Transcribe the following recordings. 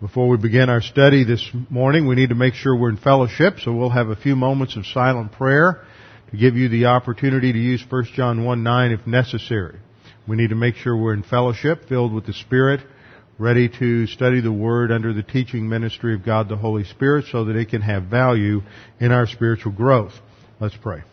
Before we begin our study this morning, we need to make sure we're in fellowship, so we'll have a few moments of silent prayer to give you the opportunity to use 1 John 1 9 if necessary. We need to make sure we're in fellowship, filled with the Spirit, ready to study the Word under the teaching ministry of God the Holy Spirit so that it can have value in our spiritual growth. Let's pray.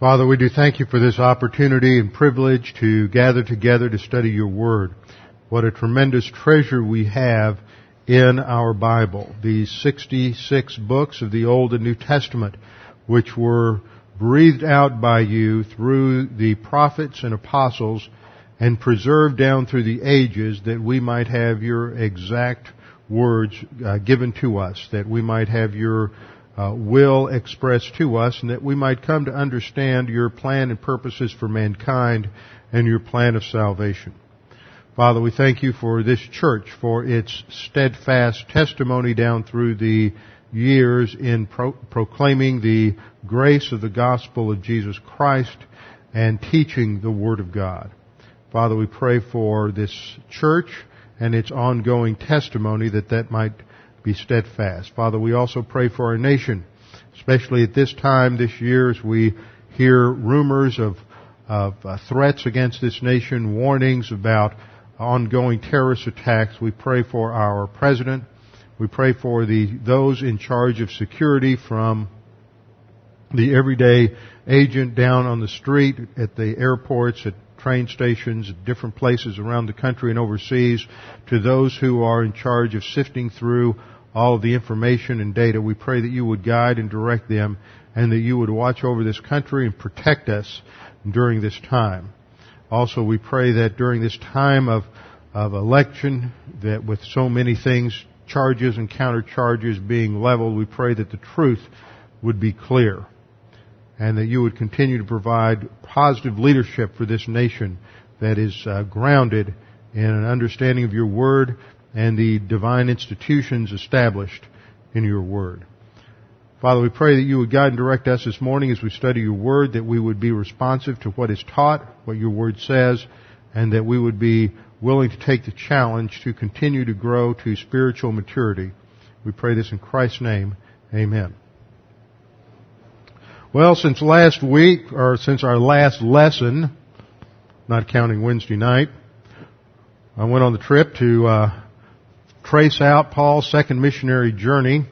Father, we do thank you for this opportunity and privilege to gather together to study your word. What a tremendous treasure we have in our Bible. These 66 books of the Old and New Testament, which were breathed out by you through the prophets and apostles and preserved down through the ages that we might have your exact words uh, given to us, that we might have your uh, will express to us and that we might come to understand your plan and purposes for mankind and your plan of salvation. Father, we thank you for this church, for its steadfast testimony down through the years in pro- proclaiming the grace of the gospel of Jesus Christ and teaching the Word of God. Father, we pray for this church and its ongoing testimony that that might be steadfast. Father, we also pray for our nation, especially at this time this year as we hear rumors of, of uh, threats against this nation, warnings about ongoing terrorist attacks. We pray for our president. We pray for the, those in charge of security from the everyday agent down on the street, at the airports, at train stations, different places around the country and overseas, to those who are in charge of sifting through all of the information and data. We pray that you would guide and direct them and that you would watch over this country and protect us during this time. Also, we pray that during this time of, of election, that with so many things, charges and counter charges being leveled, we pray that the truth would be clear and that you would continue to provide positive leadership for this nation that is uh, grounded in an understanding of your word and the divine institutions established in your word. Father, we pray that you would guide and direct us this morning as we study your word, that we would be responsive to what is taught, what your word says, and that we would be willing to take the challenge to continue to grow to spiritual maturity. We pray this in Christ's name. Amen. Well, since last week, or since our last lesson, not counting Wednesday night, I went on the trip to uh, trace out Paul's second missionary journey.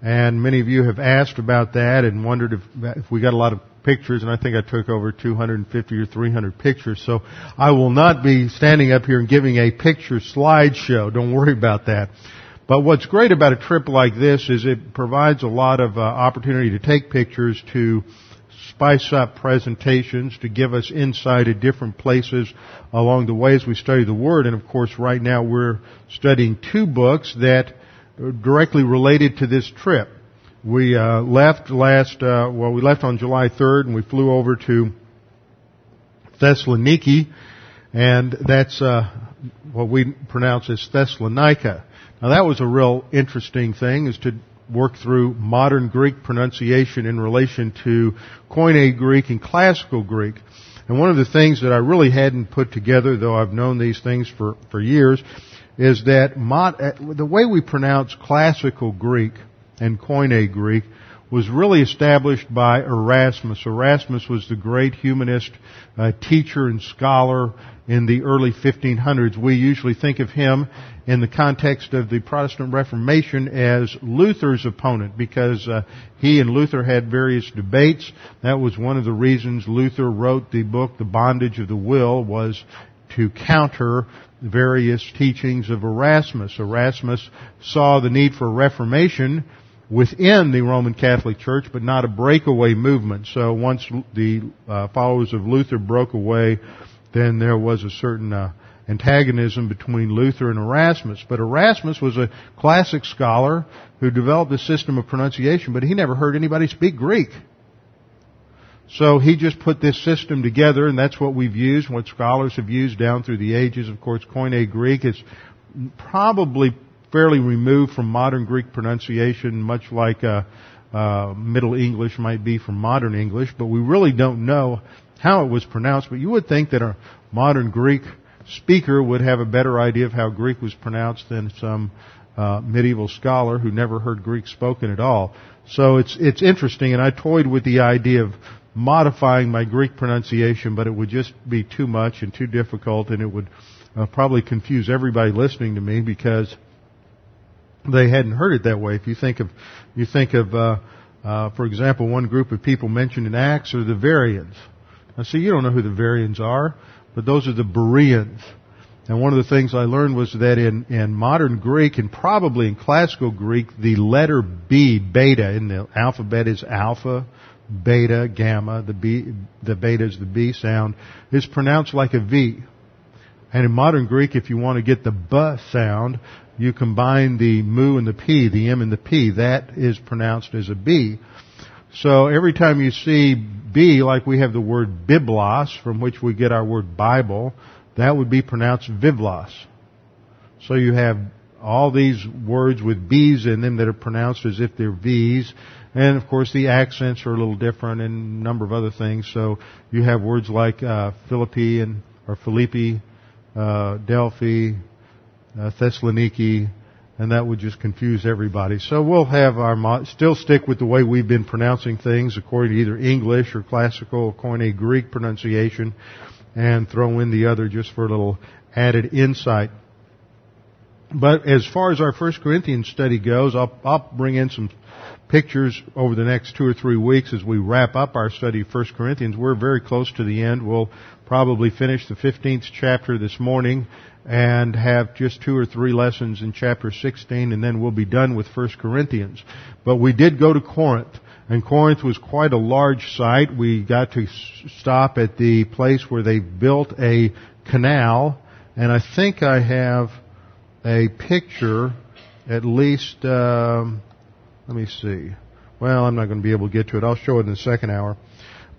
And many of you have asked about that and wondered if, if we got a lot of pictures, and I think I took over 250 or 300 pictures. So I will not be standing up here and giving a picture slideshow. Don't worry about that. But what's great about a trip like this is it provides a lot of uh, opportunity to take pictures, to spice up presentations to give us insight at different places along the way as we study the Word. And of course, right now we're studying two books that are directly related to this trip. We uh, left last, uh, well, we left on July 3rd and we flew over to Thessaloniki, and that's uh, what we pronounce as Thessalonica. Now that was a real interesting thing, is to work through modern Greek pronunciation in relation to Koine Greek and Classical Greek. And one of the things that I really hadn't put together, though I've known these things for, for years, is that mod, uh, the way we pronounce Classical Greek and Koine Greek was really established by Erasmus. Erasmus was the great humanist uh, teacher and scholar in the early 1500s. We usually think of him in the context of the Protestant Reformation as Luther's opponent because uh, he and Luther had various debates. That was one of the reasons Luther wrote the book The Bondage of the Will was to counter various teachings of Erasmus. Erasmus saw the need for reformation within the Roman Catholic Church, but not a breakaway movement. So once the uh, followers of Luther broke away, then there was a certain uh, antagonism between Luther and Erasmus. But Erasmus was a classic scholar who developed a system of pronunciation, but he never heard anybody speak Greek. So he just put this system together, and that's what we've used, what scholars have used down through the ages. Of course, Koine Greek is probably fairly removed from modern Greek pronunciation, much like uh, uh, Middle English might be from modern English, but we really don't know how it was pronounced. But you would think that a modern Greek speaker would have a better idea of how Greek was pronounced than some uh, medieval scholar who never heard Greek spoken at all. So it's it's interesting, and I toyed with the idea of modifying my Greek pronunciation, but it would just be too much and too difficult, and it would uh, probably confuse everybody listening to me because they hadn't heard it that way. If you think of, you think of, uh, uh, for example, one group of people mentioned in Acts are the Varians. Now, see, you don't know who the Varians are, but those are the Bereans. And one of the things I learned was that in, in modern Greek and probably in classical Greek, the letter B, beta, in the alphabet is alpha, beta, gamma, the B, the beta is the B sound, is pronounced like a V. And in modern Greek, if you want to get the B sound, you combine the mu and the p, the m and the p. That is pronounced as a b. So every time you see b, like we have the word biblos, from which we get our word Bible, that would be pronounced vivlos. So you have all these words with b's in them that are pronounced as if they're v's. And of course the accents are a little different and a number of other things. So you have words like uh, Philippi and or Philippi, uh, Delphi, uh, Thessaloniki, and that would just confuse everybody. So we'll have our still stick with the way we've been pronouncing things according to either English or classical Koine Greek pronunciation, and throw in the other just for a little added insight. But as far as our First Corinthians study goes, I'll, I'll bring in some pictures over the next two or three weeks as we wrap up our study of 1 Corinthians. We're very close to the end. We'll probably finish the 15th chapter this morning and have just two or three lessons in chapter 16 and then we'll be done with 1 Corinthians. But we did go to Corinth and Corinth was quite a large site. We got to stop at the place where they built a canal and I think I have a picture at least um, let me see. Well, I'm not going to be able to get to it. I'll show it in the second hour.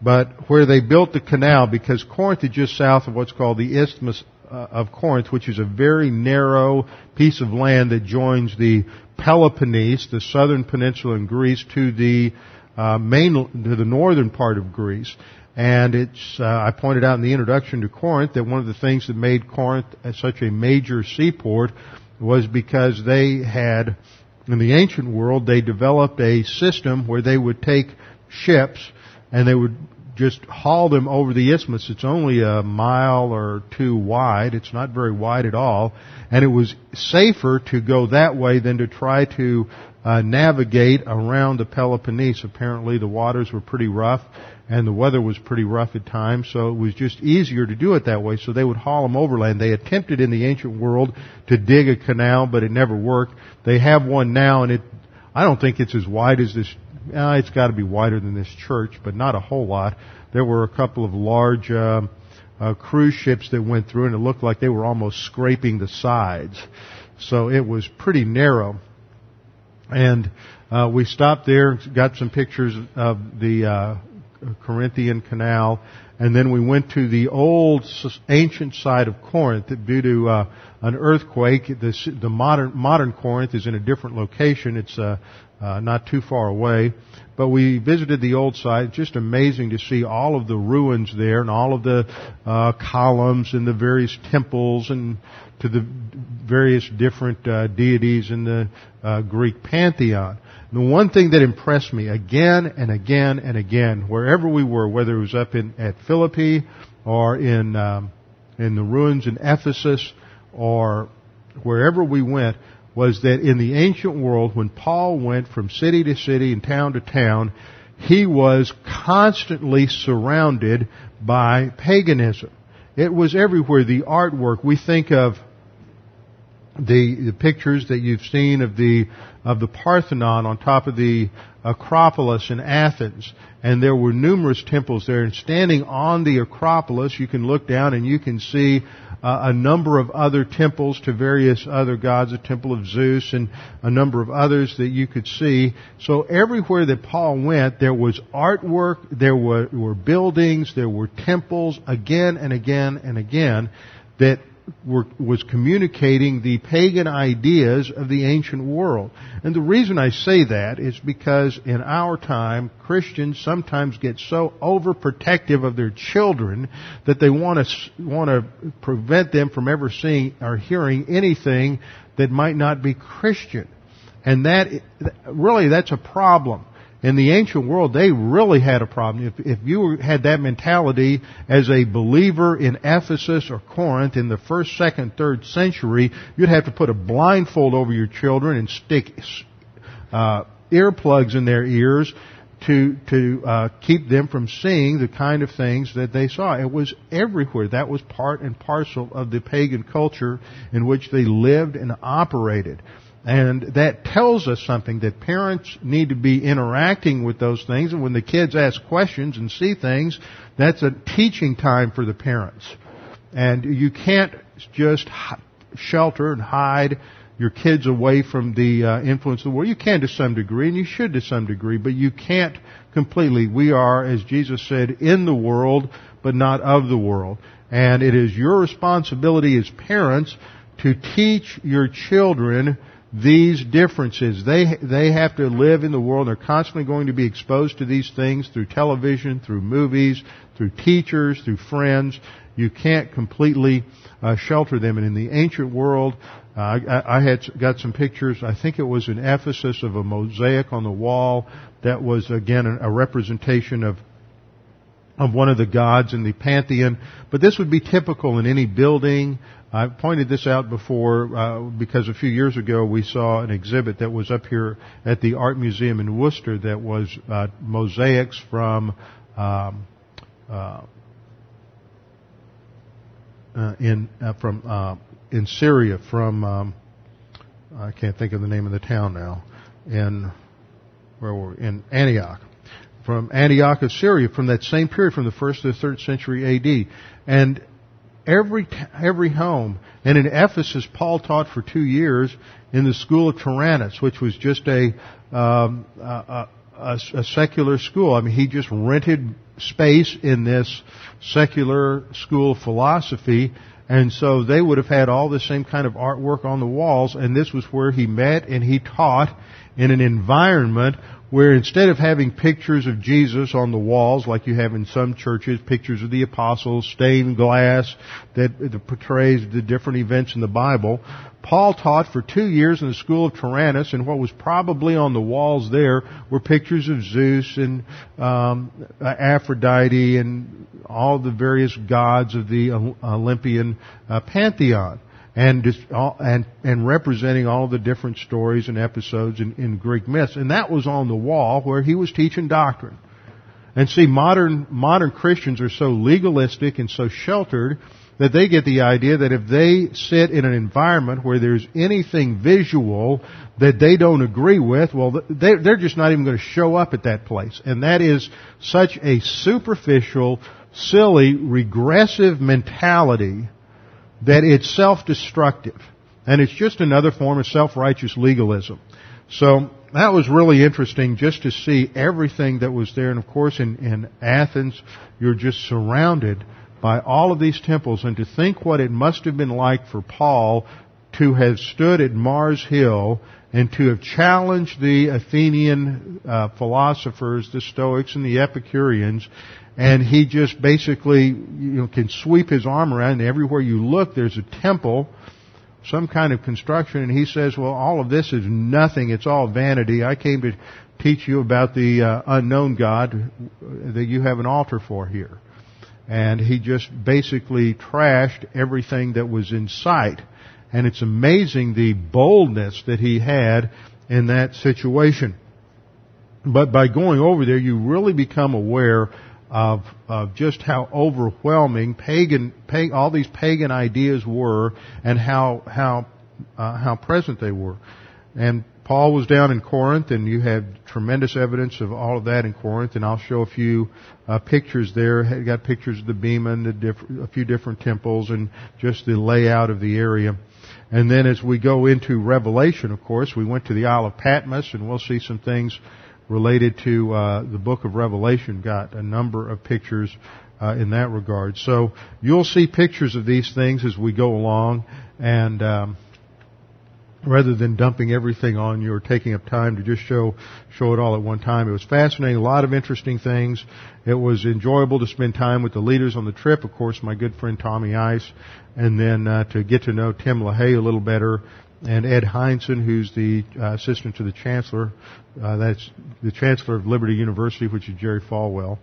But where they built the canal, because Corinth is just south of what's called the Isthmus of Corinth, which is a very narrow piece of land that joins the Peloponnese, the southern peninsula in Greece, to the uh, main, to the northern part of Greece. And it's, uh, I pointed out in the introduction to Corinth that one of the things that made Corinth such a major seaport was because they had in the ancient world, they developed a system where they would take ships and they would just haul them over the isthmus. It's only a mile or two wide. It's not very wide at all. And it was safer to go that way than to try to uh, navigate around the Peloponnese. Apparently the waters were pretty rough and the weather was pretty rough at times, so it was just easier to do it that way, so they would haul them overland. They attempted in the ancient world to dig a canal, but it never worked. They have one now, and it, I don't think it's as wide as this, uh, it's gotta be wider than this church, but not a whole lot. There were a couple of large, uh, uh, cruise ships that went through, and it looked like they were almost scraping the sides. So it was pretty narrow. And uh, we stopped there, got some pictures of the uh, Corinthian Canal, and then we went to the old ancient side of Corinth due to uh, an earthquake. The, the, modern modern Corinth is in a different location. It's uh, uh, not too far away. But we visited the old site. Just amazing to see all of the ruins there and all of the uh, columns and the various temples and to the various different uh, deities in the uh, Greek pantheon. The one thing that impressed me again and again and again, wherever we were, whether it was up in at Philippi or in um, in the ruins in Ephesus or wherever we went, was that in the ancient world, when Paul went from city to city and town to town, he was constantly surrounded by paganism. It was everywhere. The artwork, we think of the, the pictures that you've seen of the of the Parthenon on top of the Acropolis in Athens, and there were numerous temples there. And standing on the Acropolis, you can look down and you can see uh, a number of other temples to various other gods, a temple of Zeus and a number of others that you could see. So everywhere that Paul went, there was artwork, there were, were buildings, there were temples again and again and again that were, was communicating the pagan ideas of the ancient world. And the reason I say that is because in our time, Christians sometimes get so overprotective of their children that they want to, want to prevent them from ever seeing or hearing anything that might not be Christian. And that, really, that's a problem in the ancient world, they really had a problem. If, if you had that mentality as a believer in Ephesus or Corinth in the first, second, third century, you'd have to put a blindfold over your children and stick uh, earplugs in their ears to to uh, keep them from seeing the kind of things that they saw. It was everywhere. That was part and parcel of the pagan culture in which they lived and operated. And that tells us something that parents need to be interacting with those things. And when the kids ask questions and see things, that's a teaching time for the parents. And you can't just shelter and hide your kids away from the uh, influence of the world. You can to some degree, and you should to some degree, but you can't completely. We are, as Jesus said, in the world, but not of the world. And it is your responsibility as parents to teach your children these differences. They, they have to live in the world. They're constantly going to be exposed to these things through television, through movies, through teachers, through friends. You can't completely uh, shelter them. And in the ancient world, uh, I, I had got some pictures. I think it was in Ephesus of a mosaic on the wall that was again a representation of of one of the gods in the pantheon. But this would be typical in any building, I've pointed this out before uh, because a few years ago we saw an exhibit that was up here at the Art Museum in Worcester that was uh, mosaics from um, uh, uh in uh, from uh, in Syria from um, I can't think of the name of the town now in where were we? in Antioch from Antioch of Syria from that same period from the first to the third century AD and every every home. And in Ephesus, Paul taught for two years in the school of Tyrannus, which was just a, um, a, a, a secular school. I mean, he just rented space in this secular school philosophy, and so they would have had all the same kind of artwork on the walls, and this was where he met and he taught in an environment where instead of having pictures of Jesus on the walls, like you have in some churches, pictures of the apostles, stained glass that, portrays the different events in the Bible, Paul taught for two years in the school of Tyrannus, and what was probably on the walls there were pictures of Zeus and um, Aphrodite and all the various gods of the Olympian uh, pantheon and and and representing all the different stories and episodes in, in Greek myths, and that was on the wall where he was teaching doctrine. And see, modern modern Christians are so legalistic and so sheltered that they get the idea that if they sit in an environment where there's anything visual that they don't agree with, well, they're just not even going to show up at that place. And that is such a superficial, silly, regressive mentality that it's self-destructive. And it's just another form of self-righteous legalism. So, that was really interesting just to see everything that was there. And of course, in, in Athens, you're just surrounded by all of these temples. And to think what it must have been like for Paul to have stood at Mars Hill and to have challenged the Athenian uh, philosophers, the Stoics and the Epicureans, and he just basically you know, can sweep his arm around, and everywhere you look, there's a temple, some kind of construction, and he says, well, all of this is nothing, it's all vanity. I came to teach you about the uh, unknown God that you have an altar for here. And he just basically trashed everything that was in sight. And it's amazing the boldness that he had in that situation. But by going over there, you really become aware of, of just how overwhelming pagan, pag, all these pagan ideas were and how, how, uh, how present they were. And Paul was down in Corinth, and you have tremendous evidence of all of that in Corinth. And I'll show a few uh, pictures there. Had got pictures of the bema and the diff- a few different temples, and just the layout of the area. And then as we go into Revelation, of course, we went to the Isle of Patmos, and we'll see some things related to uh, the book of Revelation. Got a number of pictures uh, in that regard. So you'll see pictures of these things as we go along, and um, rather than dumping everything on you or taking up time to just show show it all at one time. It was fascinating, a lot of interesting things. It was enjoyable to spend time with the leaders on the trip. Of course, my good friend Tommy Ice, and then uh, to get to know Tim LaHaye a little better, and Ed Hindson, who's the uh, assistant to the chancellor. Uh, that's the chancellor of Liberty University, which is Jerry Falwell,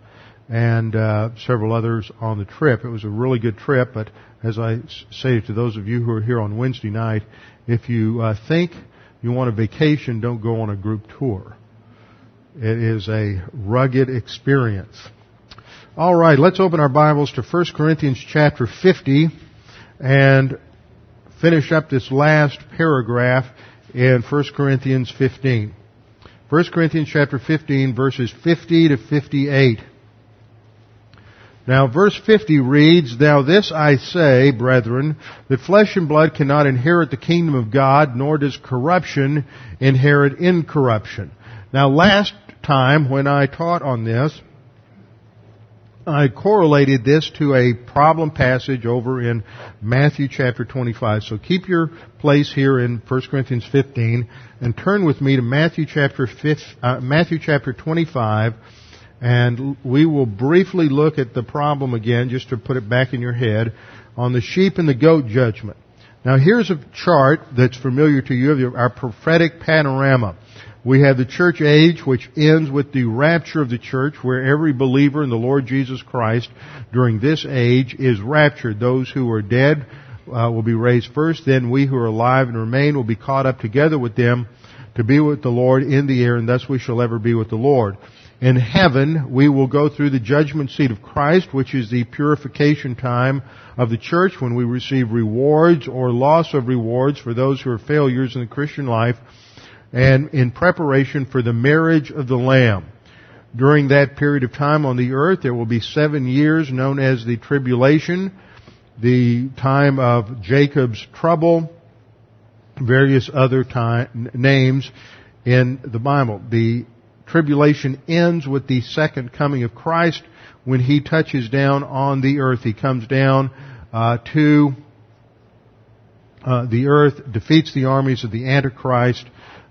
and uh, several others on the trip. It was a really good trip, but as I say to those of you who are here on Wednesday night, if you uh, think you want a vacation, don't go on a group tour. It is a rugged experience. All right, let's open our Bibles to 1 Corinthians chapter 50 and finish up this last paragraph in 1 Corinthians 15. 1 Corinthians chapter 15 verses 50 to 58. Now verse 50 reads, Now this I say, brethren, that flesh and blood cannot inherit the kingdom of God, nor does corruption inherit incorruption. Now last time when I taught on this, I correlated this to a problem passage over in Matthew chapter 25. So keep your place here in 1 Corinthians 15 and turn with me to Matthew chapter 5, uh, Matthew chapter 25 and we will briefly look at the problem again just to put it back in your head on the sheep and the goat judgment. Now here's a chart that's familiar to you of our prophetic panorama. We have the church age, which ends with the rapture of the church, where every believer in the Lord Jesus Christ during this age is raptured. Those who are dead uh, will be raised first, then we who are alive and remain will be caught up together with them to be with the Lord in the air, and thus we shall ever be with the Lord. In heaven, we will go through the judgment seat of Christ, which is the purification time of the church when we receive rewards or loss of rewards for those who are failures in the Christian life and in preparation for the marriage of the Lamb. During that period of time on the earth, there will be seven years known as the tribulation, the time of Jacob's trouble, various other time, names in the Bible. The tribulation ends with the second coming of Christ when he touches down on the earth. He comes down uh, to uh, the earth, defeats the armies of the Antichrist,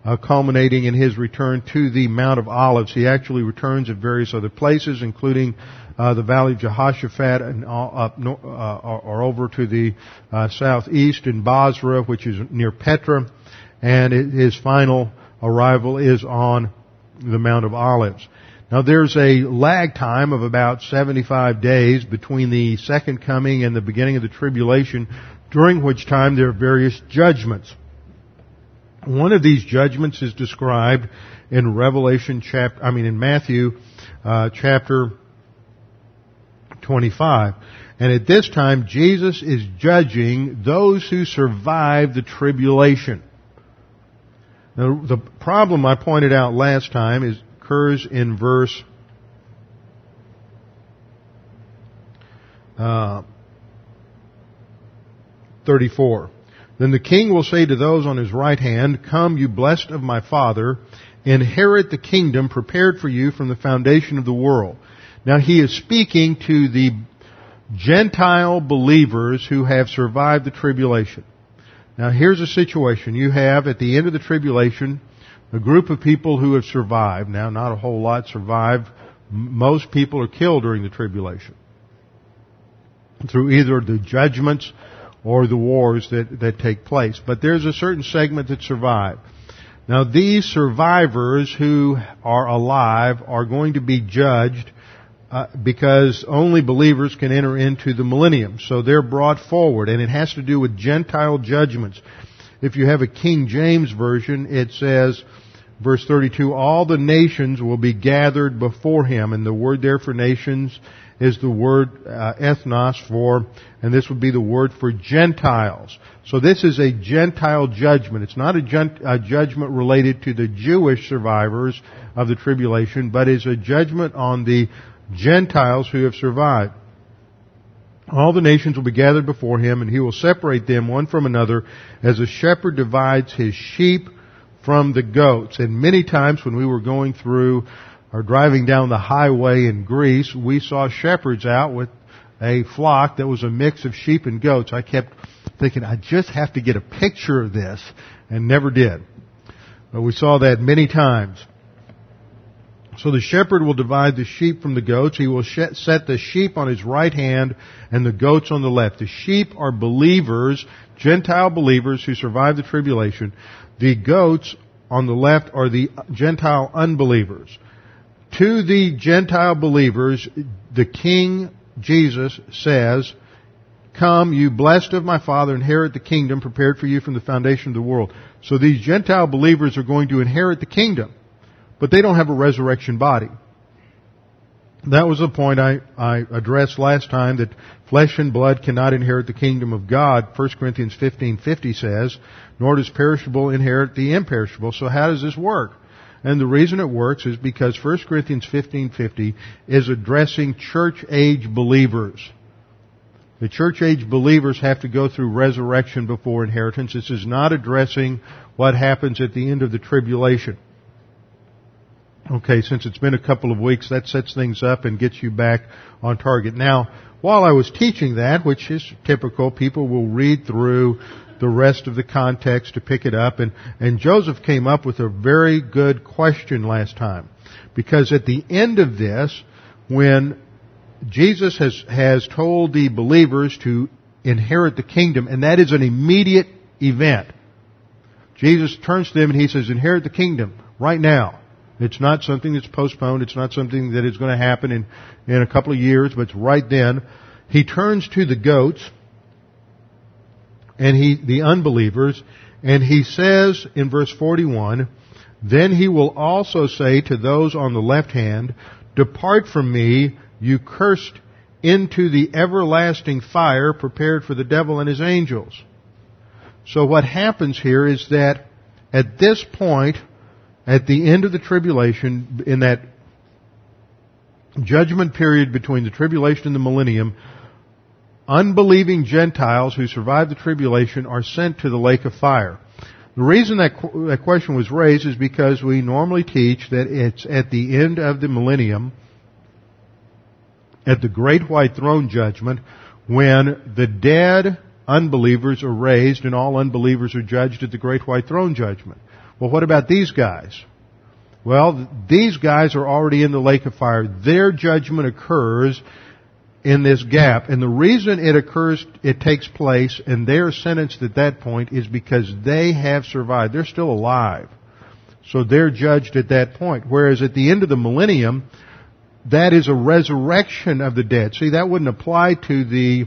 uh, culminating in his return to the Mount of Olives. He actually returns at various other places, including uh, the Valley of Jehoshaphat and up uh, or over to the uh, southeast in Bozrah, which is near Petra, and his final arrival is on the Mount of Olives. Now there's a lag time of about 75 days between the second coming and the beginning of the tribulation, during which time there are various judgments. One of these judgments is described in Revelation chapter, I mean in Matthew uh, chapter 25. And at this time, Jesus is judging those who survive the tribulation. Now, the problem I pointed out last time is, occurs in verse uh, 34. Then the king will say to those on his right hand, Come, you blessed of my father, inherit the kingdom prepared for you from the foundation of the world. Now he is speaking to the Gentile believers who have survived the tribulation. Now here's a situation. You have at the end of the tribulation a group of people who have survived. Now not a whole lot survived. Most people are killed during the tribulation. Through either the judgments or the wars that, that take place. But there's a certain segment that survive. Now these survivors who are alive are going to be judged uh, because only believers can enter into the millennium. So they're brought forward, and it has to do with Gentile judgments. If you have a King James version, it says, verse 32, all the nations will be gathered before him, and the word there for nations is the word uh, ethnos for, and this would be the word for Gentiles. So this is a Gentile judgment. It's not a, a judgment related to the Jewish survivors of the tribulation, but is a judgment on the Gentiles who have survived. All the nations will be gathered before him, and he will separate them one from another as a shepherd divides his sheep from the goats. And many times when we were going through or driving down the highway in Greece, we saw shepherds out with a flock that was a mix of sheep and goats. I kept thinking, I just have to get a picture of this, and never did. But we saw that many times. So the shepherd will divide the sheep from the goats. He will set the sheep on his right hand and the goats on the left. The sheep are believers, Gentile believers who survive the tribulation. The goats on the left are the Gentile unbelievers. To the Gentile believers, the King Jesus says, Come, you blessed of my Father, inherit the kingdom prepared for you from the foundation of the world. So these Gentile believers are going to inherit the kingdom but they don't have a resurrection body. That was the point I, I addressed last time that flesh and blood cannot inherit the kingdom of God. 1 Corinthians 15:50 says, "Nor does perishable inherit the imperishable." So how does this work? And the reason it works is because 1 Corinthians 15:50 is addressing church age believers. The church age believers have to go through resurrection before inheritance. This is not addressing what happens at the end of the tribulation. Okay, since it's been a couple of weeks, that sets things up and gets you back on target. Now, while I was teaching that, which is typical, people will read through the rest of the context to pick it up, and, and Joseph came up with a very good question last time. Because at the end of this, when Jesus has, has told the believers to inherit the kingdom, and that is an immediate event. Jesus turns to them and he says, inherit the kingdom right now. It's not something that's postponed. It's not something that is going to happen in, in a couple of years, but it's right then. He turns to the goats and he, the unbelievers, and he says in verse 41, then he will also say to those on the left hand, depart from me, you cursed into the everlasting fire prepared for the devil and his angels. So what happens here is that at this point, at the end of the tribulation, in that judgment period between the tribulation and the millennium, unbelieving Gentiles who survived the tribulation are sent to the lake of fire. The reason that, that question was raised is because we normally teach that it's at the end of the millennium, at the great white throne judgment, when the dead unbelievers are raised and all unbelievers are judged at the great white throne judgment. Well, what about these guys? Well, these guys are already in the lake of fire. Their judgment occurs in this gap. And the reason it occurs, it takes place, and they are sentenced at that point is because they have survived. They're still alive. So they're judged at that point. Whereas at the end of the millennium, that is a resurrection of the dead. See, that wouldn't apply to the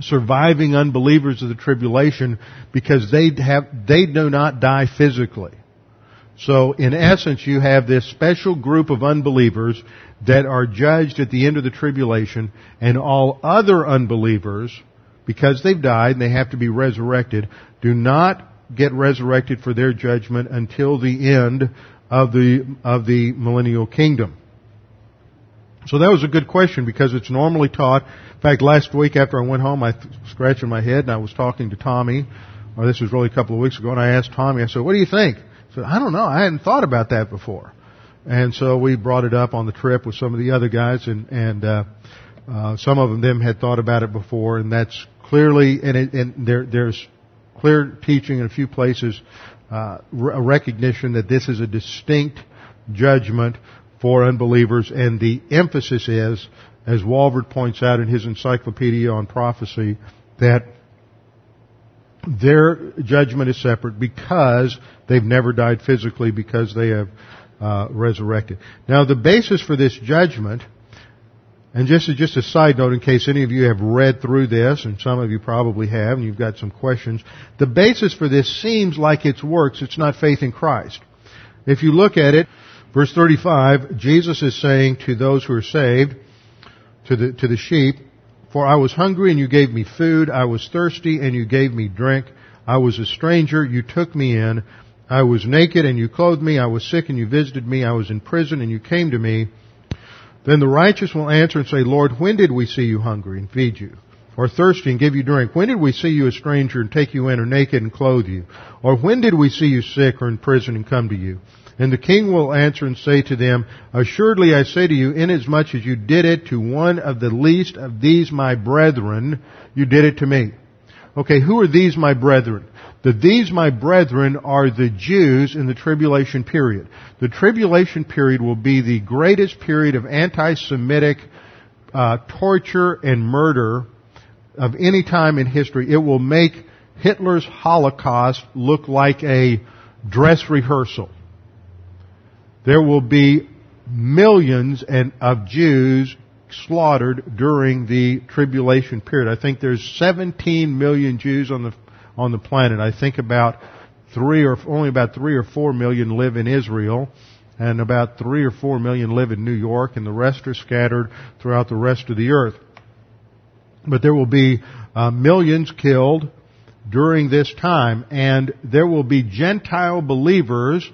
surviving unbelievers of the tribulation because they have, they do not die physically. So in essence, you have this special group of unbelievers that are judged at the end of the tribulation and all other unbelievers, because they've died and they have to be resurrected, do not get resurrected for their judgment until the end of the, of the millennial kingdom. So that was a good question because it's normally taught. In fact, last week after I went home, I was scratching my head and I was talking to Tommy, or this was really a couple of weeks ago, and I asked Tommy, I said, what do you think? Said, I don't know. I hadn't thought about that before. And so we brought it up on the trip with some of the other guys, and and uh, uh, some of them had thought about it before, and that's clearly and, it, and there there's clear teaching in a few places, uh, a recognition that this is a distinct judgment for unbelievers, and the emphasis is, as Walvoord points out in his encyclopedia on prophecy, that their judgment is separate because they've never died physically because they have uh, resurrected. Now, the basis for this judgment, and just just a side note, in case any of you have read through this, and some of you probably have, and you've got some questions, the basis for this seems like it's works. It's not faith in Christ. If you look at it, verse 35, Jesus is saying to those who are saved, to the to the sheep, "For I was hungry, and you gave me food; I was thirsty, and you gave me drink; I was a stranger, you took me in." I was naked and you clothed me. I was sick and you visited me. I was in prison and you came to me. Then the righteous will answer and say, Lord, when did we see you hungry and feed you? Or thirsty and give you drink? When did we see you a stranger and take you in or naked and clothe you? Or when did we see you sick or in prison and come to you? And the king will answer and say to them, Assuredly I say to you, inasmuch as you did it to one of the least of these my brethren, you did it to me. Okay, who are these my brethren? that these, my brethren, are the Jews in the tribulation period. The tribulation period will be the greatest period of anti-Semitic uh, torture and murder of any time in history. It will make Hitler's Holocaust look like a dress rehearsal. There will be millions and, of Jews slaughtered during the tribulation period. I think there's 17 million Jews on the on the planet. I think about three or only about three or four million live in Israel, and about three or four million live in New York, and the rest are scattered throughout the rest of the earth. But there will be uh, millions killed during this time, and there will be Gentile believers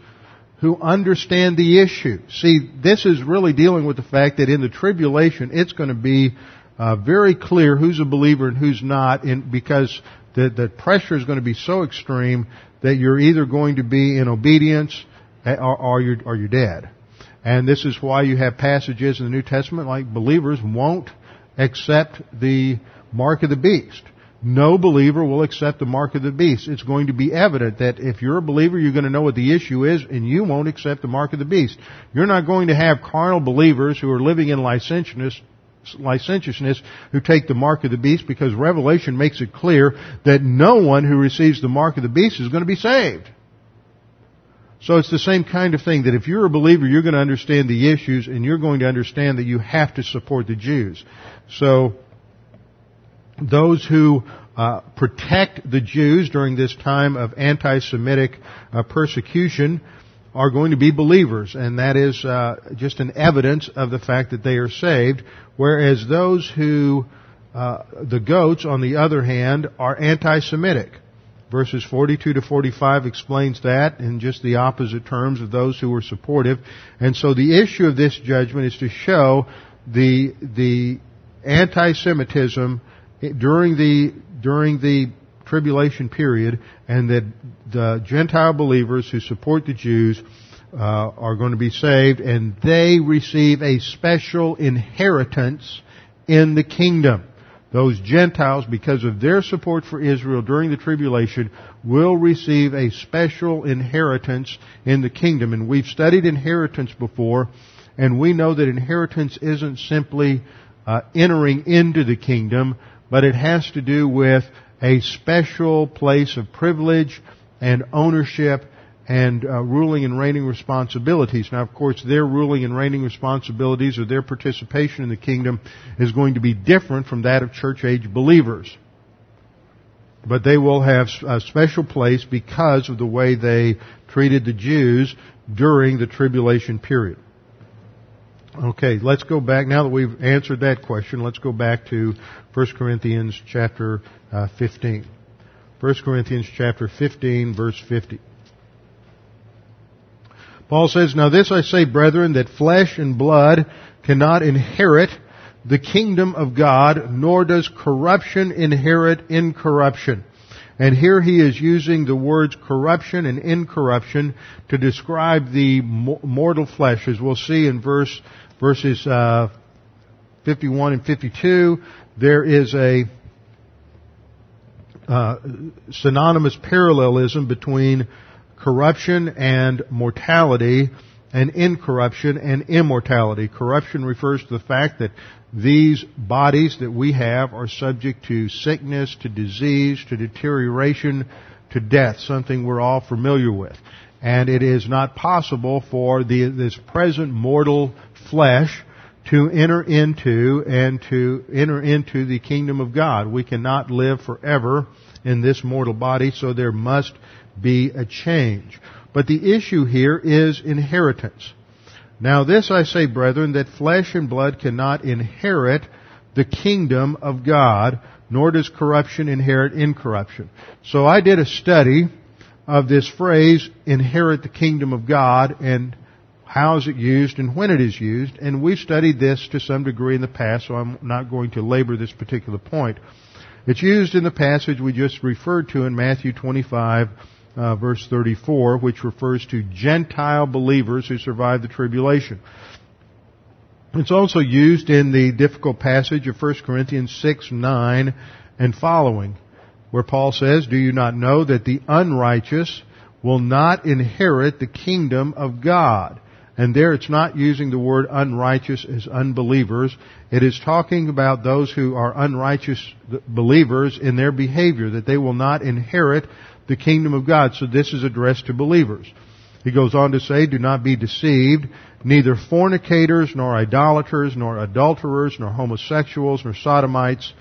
who understand the issue. See, this is really dealing with the fact that in the tribulation, it's going to be uh, very clear who's a believer and who's not, because the, the pressure is going to be so extreme that you're either going to be in obedience or, or, you're, or you're dead. And this is why you have passages in the New Testament like believers won't accept the mark of the beast. No believer will accept the mark of the beast. It's going to be evident that if you're a believer, you're going to know what the issue is, and you won't accept the mark of the beast. You're not going to have carnal believers who are living in licentiousness licentiousness who take the mark of the beast because Revelation makes it clear that no one who receives the mark of the beast is going to be saved. So it's the same kind of thing that if you're a believer, you're going to understand the issues and you're going to understand that you have to support the Jews. So those who uh, protect the Jews during this time of anti-Semitic uh, persecution are going to be believers, and that is uh, just an evidence of the fact that they are saved. Whereas those who, uh, the goats, on the other hand, are anti-Semitic. Verses 42 to 45 explains that in just the opposite terms of those who were supportive. And so the issue of this judgment is to show the the anti-Semitism during the during the tribulation period, and that the Gentile believers who support the Jews uh, are going to be saved, and they receive a special inheritance in the kingdom. Those Gentiles, because of their support for Israel during the tribulation, will receive a special inheritance in the kingdom. And we've studied inheritance before, and we know that inheritance isn't simply uh, entering into the kingdom, but it has to do with a special place of privilege and ownership and uh, ruling and reigning responsibilities. Now, of course, their ruling and reigning responsibilities or their participation in the kingdom is going to be different from that of church age believers. But they will have a special place because of the way they treated the Jews during the tribulation period. Okay, let's go back, now that we've answered that question, let's go back to 1 Corinthians chapter uh, 15. 1 Corinthians chapter 15 verse 50. Paul says, Now this I say, brethren, that flesh and blood cannot inherit the kingdom of God, nor does corruption inherit incorruption. And here he is using the words corruption and incorruption to describe the mortal flesh, as we'll see in verse verses uh, 51 and 52. There is a uh, synonymous parallelism between corruption and mortality and incorruption and immortality. Corruption refers to the fact that these bodies that we have are subject to sickness, to disease, to deterioration, to death, something we're all familiar with. And it is not possible for the, this present mortal flesh to enter into and to enter into the kingdom of God. We cannot live forever in this mortal body, so there must be a change. But the issue here is inheritance. Now this I say, brethren, that flesh and blood cannot inherit the kingdom of God, nor does corruption inherit incorruption. So I did a study of this phrase, inherit the kingdom of God, and how is it used and when it is used, and we've studied this to some degree in the past, so I'm not going to labor this particular point. It's used in the passage we just referred to in Matthew 25, uh, verse 34, which refers to Gentile believers who survived the tribulation. It's also used in the difficult passage of 1 Corinthians 6, 9 and following, where Paul says, Do you not know that the unrighteous will not inherit the kingdom of God? And there it's not using the word unrighteous as unbelievers. It is talking about those who are unrighteous believers in their behavior, that they will not inherit the kingdom of God. So this is addressed to believers. He goes on to say, do not be deceived. Neither fornicators, nor idolaters, nor adulterers, nor homosexuals, nor sodomites,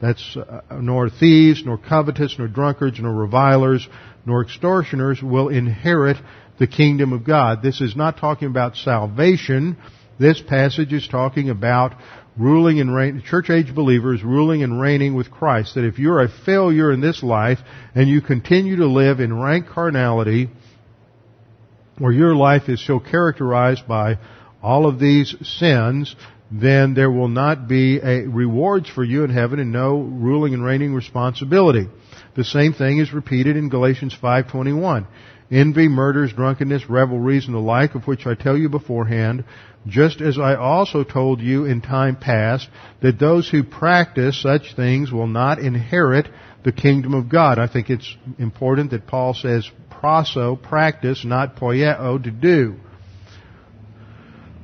that's, uh, nor thieves, nor covetous, nor drunkards, nor revilers, nor extortioners will inherit the kingdom of God. This is not talking about salvation. This passage is talking about ruling and reigning, church age believers ruling and reigning with Christ. That if you're a failure in this life and you continue to live in rank carnality, or your life is so characterized by all of these sins, then there will not be rewards for you in heaven and no ruling and reigning responsibility. The same thing is repeated in Galatians 5:21. Envy, murders, drunkenness, revelries, and the like, of which I tell you beforehand, just as I also told you in time past, that those who practice such things will not inherit the kingdom of God. I think it's important that Paul says prasso, practice, not poieo, to do.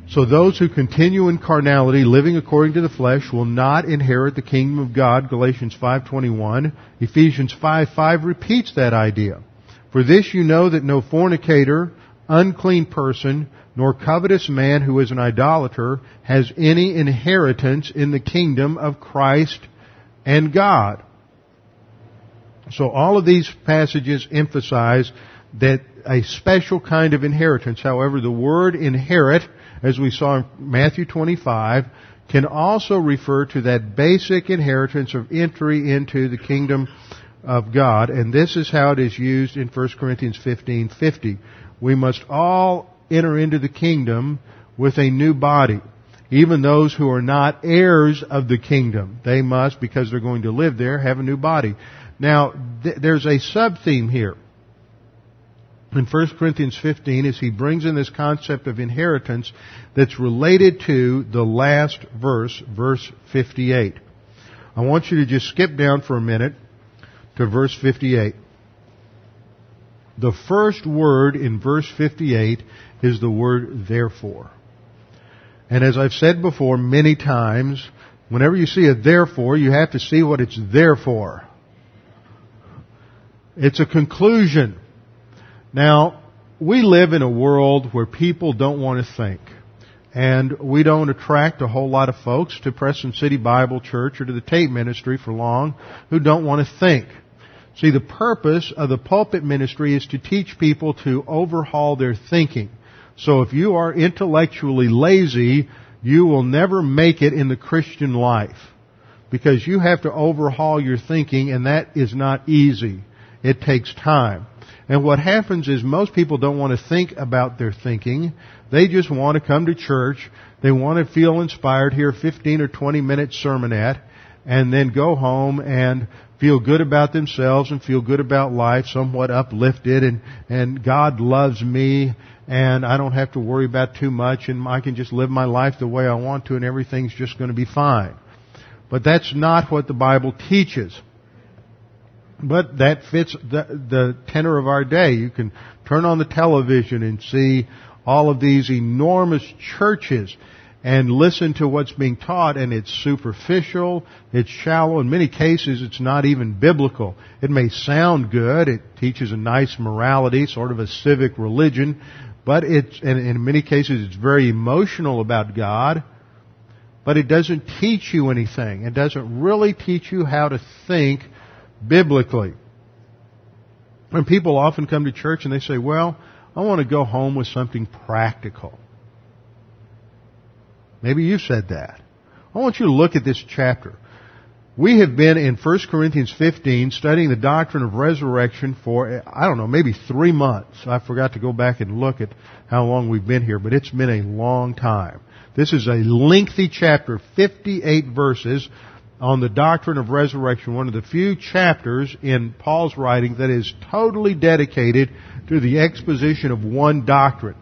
So those who continue in carnality, living according to the flesh, will not inherit the kingdom of God, Galatians 5.21. Ephesians 5.5 repeats that idea. For this you know that no fornicator, unclean person, nor covetous man who is an idolater has any inheritance in the kingdom of Christ and God. So all of these passages emphasize that a special kind of inheritance, however, the word inherit, as we saw in Matthew 25, can also refer to that basic inheritance of entry into the kingdom of God, and this is how it is used in 1 Corinthians 15:50. We must all enter into the kingdom with a new body. Even those who are not heirs of the kingdom, they must, because they're going to live there, have a new body. Now, th- there's a sub-theme here. In 1 Corinthians 15, as he brings in this concept of inheritance that's related to the last verse, verse 58. I want you to just skip down for a minute to verse 58. The first word in verse 58 is the word therefore. And as I've said before many times, whenever you see a therefore, you have to see what it's there for. It's a conclusion. Now, we live in a world where people don't want to think. And we don't attract a whole lot of folks to Preston City Bible Church or to the tape Ministry for long who don't want to think. See, the purpose of the pulpit ministry is to teach people to overhaul their thinking. So if you are intellectually lazy, you will never make it in the Christian life. Because you have to overhaul your thinking and that is not easy. It takes time. And what happens is most people don't want to think about their thinking. They just want to come to church. They want to feel inspired, hear 15 or 20 minute sermonette, and then go home and feel good about themselves and feel good about life, somewhat uplifted and, and God loves me and I don't have to worry about too much and I can just live my life the way I want to and everything's just going to be fine. But that's not what the Bible teaches. But that fits the, the tenor of our day. You can turn on the television and see all of these enormous churches and listen to what's being taught and it's superficial, it's shallow, in many cases it's not even biblical. It may sound good, it teaches a nice morality, sort of a civic religion, but it's, and in many cases it's very emotional about God, but it doesn't teach you anything. It doesn't really teach you how to think biblically. And people often come to church and they say, well, I want to go home with something practical. Maybe you've said that. I want you to look at this chapter. We have been in 1 Corinthians 15 studying the doctrine of resurrection for, I don't know, maybe three months. I forgot to go back and look at how long we've been here, but it's been a long time. This is a lengthy chapter, 58 verses on the doctrine of resurrection, one of the few chapters in Paul's writing that is totally dedicated to the exposition of one doctrine.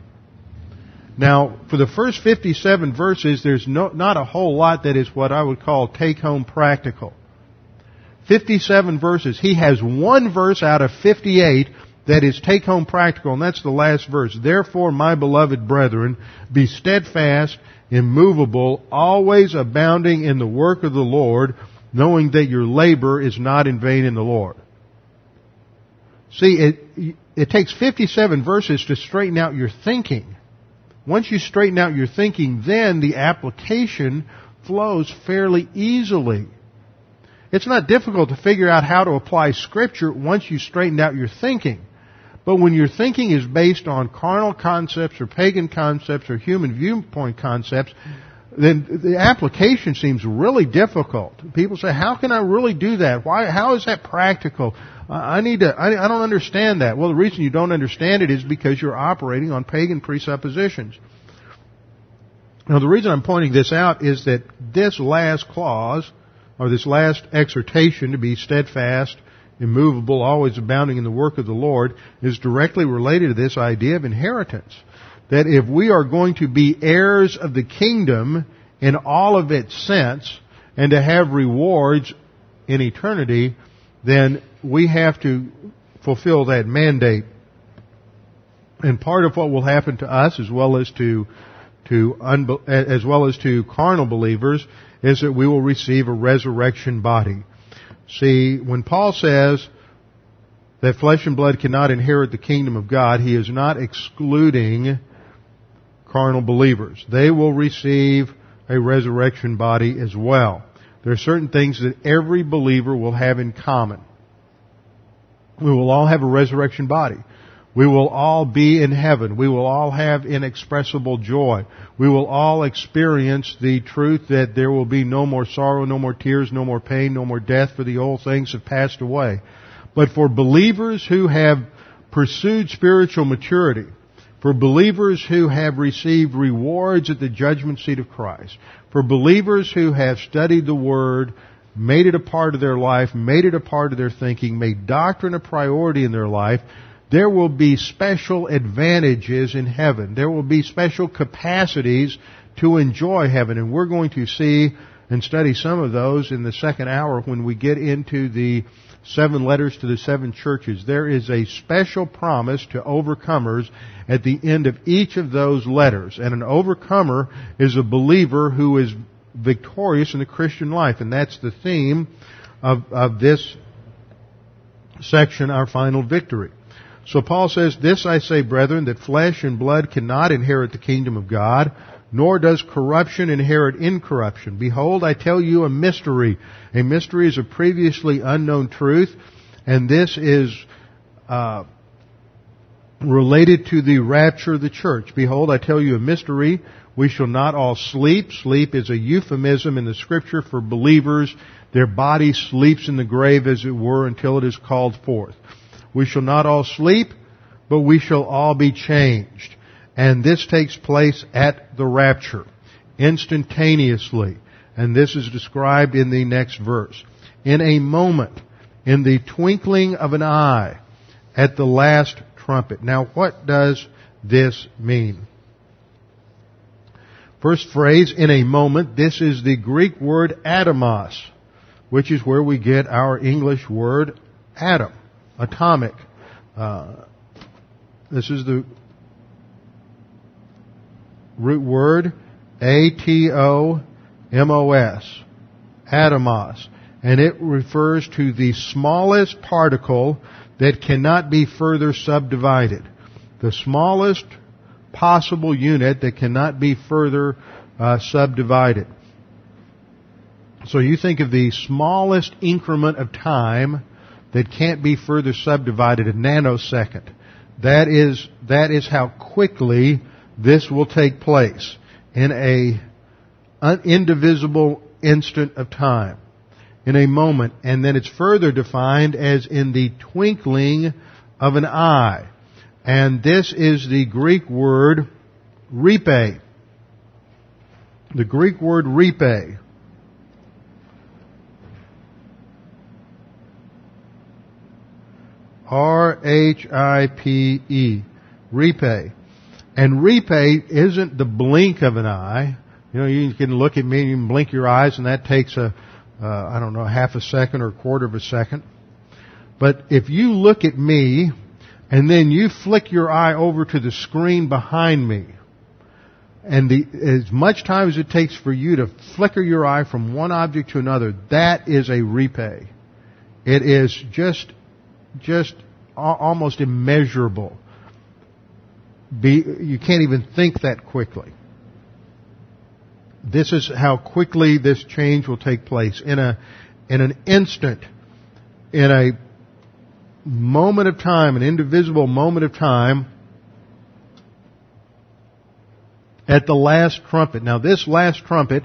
Now, for the first 57 verses, there's no, not a whole lot that is what I would call take home practical. 57 verses. He has one verse out of 58 that is take home practical, and that's the last verse. Therefore, my beloved brethren, be steadfast, immovable, always abounding in the work of the Lord, knowing that your labor is not in vain in the Lord. See, it, it takes 57 verses to straighten out your thinking. Once you straighten out your thinking, then the application flows fairly easily. It's not difficult to figure out how to apply scripture once you straighten out your thinking. But when your thinking is based on carnal concepts or pagan concepts or human viewpoint concepts, then the application seems really difficult. People say, how can I really do that? Why, how is that practical? I need to, I, I don't understand that. Well, the reason you don't understand it is because you're operating on pagan presuppositions. Now, the reason I'm pointing this out is that this last clause, or this last exhortation to be steadfast, immovable, always abounding in the work of the Lord, is directly related to this idea of inheritance. That if we are going to be heirs of the kingdom in all of its sense, and to have rewards in eternity, then we have to fulfill that mandate. And part of what will happen to us as well as to to unbe- as well as to carnal believers is that we will receive a resurrection body. See, when Paul says that flesh and blood cannot inherit the kingdom of God, he is not excluding carnal believers. They will receive a resurrection body as well. There are certain things that every believer will have in common. We will all have a resurrection body. We will all be in heaven. We will all have inexpressible joy. We will all experience the truth that there will be no more sorrow, no more tears, no more pain, no more death, for the old things have passed away. But for believers who have pursued spiritual maturity, for believers who have received rewards at the judgment seat of Christ, for believers who have studied the Word, made it a part of their life, made it a part of their thinking, made doctrine a priority in their life, there will be special advantages in heaven. There will be special capacities to enjoy heaven. And we're going to see and study some of those in the second hour when we get into the seven letters to the seven churches. There is a special promise to overcomers at the end of each of those letters. And an overcomer is a believer who is victorious in the Christian life. And that's the theme of, of this section, our final victory. So Paul says, This I say, brethren, that flesh and blood cannot inherit the kingdom of God, nor does corruption inherit incorruption. Behold, I tell you a mystery. A mystery is a previously unknown truth, and this is uh, related to the rapture of the church. Behold, I tell you a mystery. We shall not all sleep. Sleep is a euphemism in the scripture for believers. Their body sleeps in the grave, as it were, until it is called forth. We shall not all sleep, but we shall all be changed. And this takes place at the rapture, instantaneously. And this is described in the next verse. In a moment. in the twinkling of an eye at the last trumpet. Now what does this mean? First phrase, in a moment, this is the Greek word atomos, which is where we get our English word atom, atomic. Uh, this is the root word A-T-O-M-O-S, atomos. And it refers to the smallest particle that cannot be further subdivided. The smallest possible unit that cannot be further uh, subdivided. So you think of the smallest increment of time that can't be further subdivided, a nanosecond. That is, that is how quickly this will take place in a indivisible instant of time, in a moment, and then it's further defined as in the twinkling of an eye. And this is the Greek word rhipe. The Greek word rhipe. R-H-I-P-E. Rhipe. And rhipe isn't the blink of an eye. You know, you can look at me and you can blink your eyes and that takes a, uh, I don't know, half a second or a quarter of a second. But if you look at me and then you flick your eye over to the screen behind me, and the, as much time as it takes for you to flicker your eye from one object to another, that is a rhipe. It is just, just almost immeasurable. Be, you can't even think that quickly. This is how quickly this change will take place. In a, in an instant, in a moment of time, an indivisible moment of time, at the last trumpet. Now this last trumpet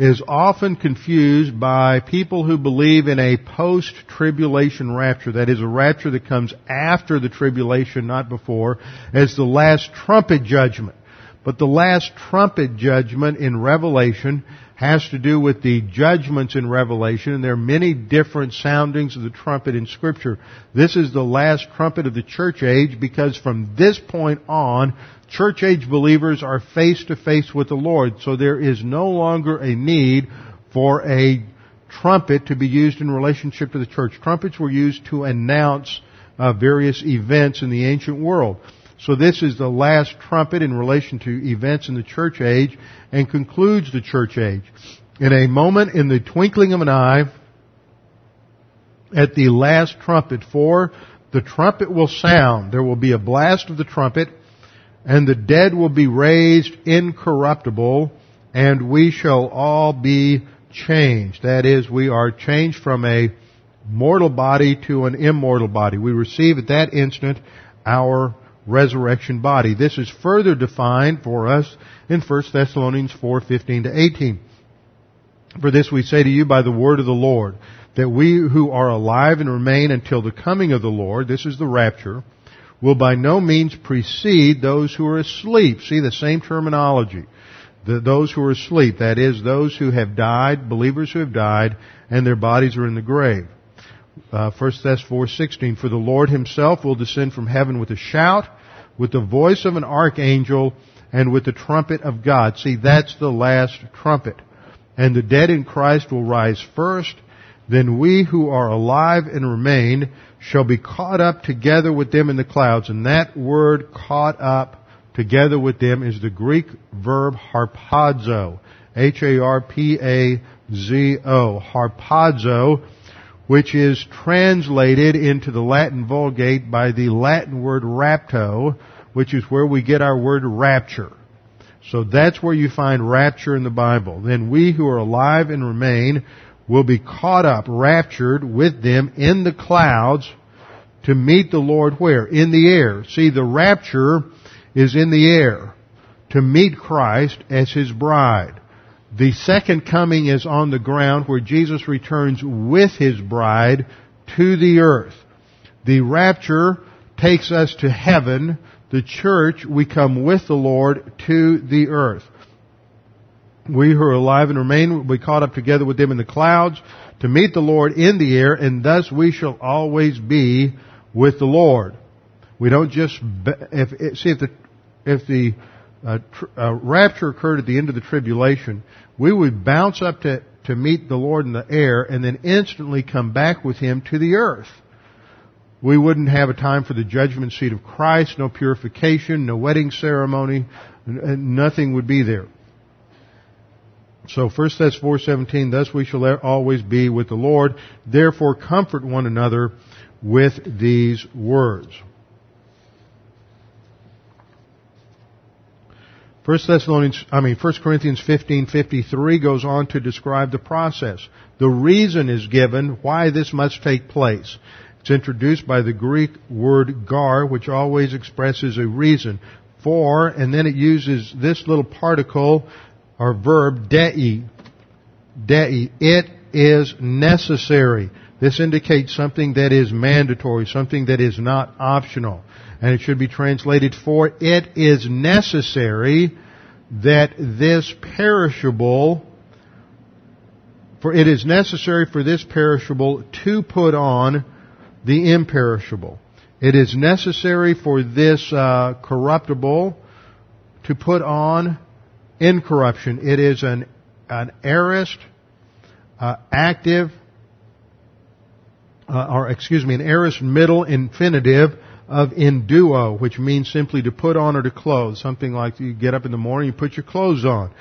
is often confused by people who believe in a post-tribulation rapture, that is a rapture that comes after the tribulation, not before, as the last trumpet judgment. But the last trumpet judgment in Revelation has to do with the judgments in Revelation, and there are many different soundings of the trumpet in Scripture. This is the last trumpet of the church age because from this point on, church age believers are face to face with the Lord, so there is no longer a need for a trumpet to be used in relationship to the church. Trumpets were used to announce uh, various events in the ancient world. So this is the last trumpet in relation to events in the church age and concludes the church age. In a moment, in the twinkling of an eye, at the last trumpet, for the trumpet will sound. There will be a blast of the trumpet, and the dead will be raised incorruptible, and we shall all be changed. That is, we are changed from a mortal body to an immortal body. We receive at that instant our resurrection body. This is further defined for us in 1 Thessalonians 4:15 to 18. For this we say to you by the word of the Lord, that we who are alive and remain until the coming of the Lord, this is the rapture, will by no means precede those who are asleep. See the same terminology. The, those who are asleep, that is, those who have died, believers who have died, and their bodies are in the grave. Uh, 1 Thess 4:16 For the Lord himself will descend from heaven with a shout with the voice of an archangel and with the trumpet of God. See, that's the last trumpet. And the dead in Christ will rise first. Then we who are alive and remain shall be caught up together with them in the clouds. And that word caught up together with them is the Greek verb harpazo. H-A-R-P-A-Z-O. Harpazo which is translated into the Latin Vulgate by the Latin word rapto, which is where we get our word rapture. So that's where you find rapture in the Bible. Then we who are alive and remain will be caught up, raptured with them in the clouds to meet the Lord where? In the air. See, the rapture is in the air to meet Christ as His bride. The second coming is on the ground where Jesus returns with His bride to the earth. The rapture takes us to heaven. The church, we come with the Lord to the earth. We who are alive and remain will be caught up together with them in the clouds to meet the Lord in the air, and thus we shall always be with the Lord. We don't just if see if the if the uh, tr- uh, rapture occurred at the end of the tribulation, we would bounce up to to meet the Lord in the air and then instantly come back with Him to the earth. We wouldn't have a time for the judgment seat of Christ, no purification, no wedding ceremony, nothing would be there. So 1 Thess 4:17, thus we shall always be with the Lord. Therefore comfort one another with these words. 1 Thessalonians, I mean 1 Corinthians 15:53 goes on to describe the process. The reason is given why this must take place. It's introduced by the Greek word gar, which always expresses a reason. For, and then it uses this little particle or verb dei. Dei. It is necessary. This indicates something that is mandatory, something that is not optional. And it should be translated, for it is necessary that this perishable, for it is necessary for this perishable to put on the imperishable. It is necessary for this uh, corruptible to put on incorruption. It is an, an aorist, uh, active, uh, or excuse me, an aorist middle infinitive of enduo, which means simply to put on or to clothe. Something like you get up in the morning, you put your clothes on.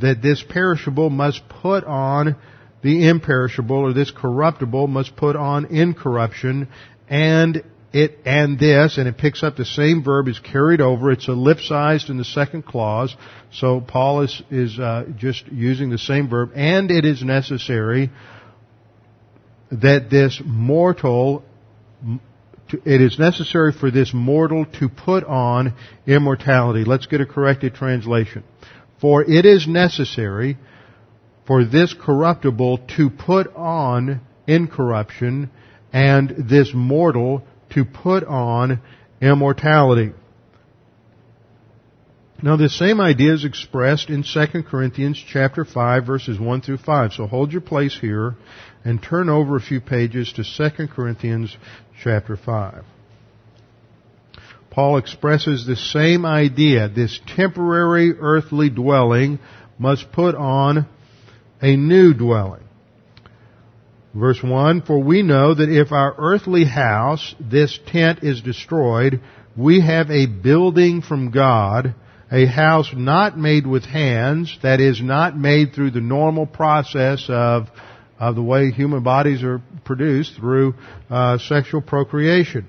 That this perishable must put on the imperishable, or this corruptible must put on incorruption, and it and this, and it picks up the same verb is carried over. It's ellipsized in the second clause. So Paul is is uh, just using the same verb, and it is necessary that this mortal. It is necessary for this mortal to put on immortality. Let's get a corrected translation. For it is necessary for this corruptible to put on incorruption and this mortal to put on immortality. Now this same idea is expressed in 2 Corinthians chapter 5 verses 1 through 5. So hold your place here and turn over a few pages to 2 Corinthians chapter 5. Paul expresses the same idea. This temporary earthly dwelling must put on a new dwelling. Verse 1, For we know that if our earthly house, this tent, is destroyed, we have a building from God, a house not made with hands, that is not made through the normal process of, of the way human bodies are produced through uh, sexual procreation.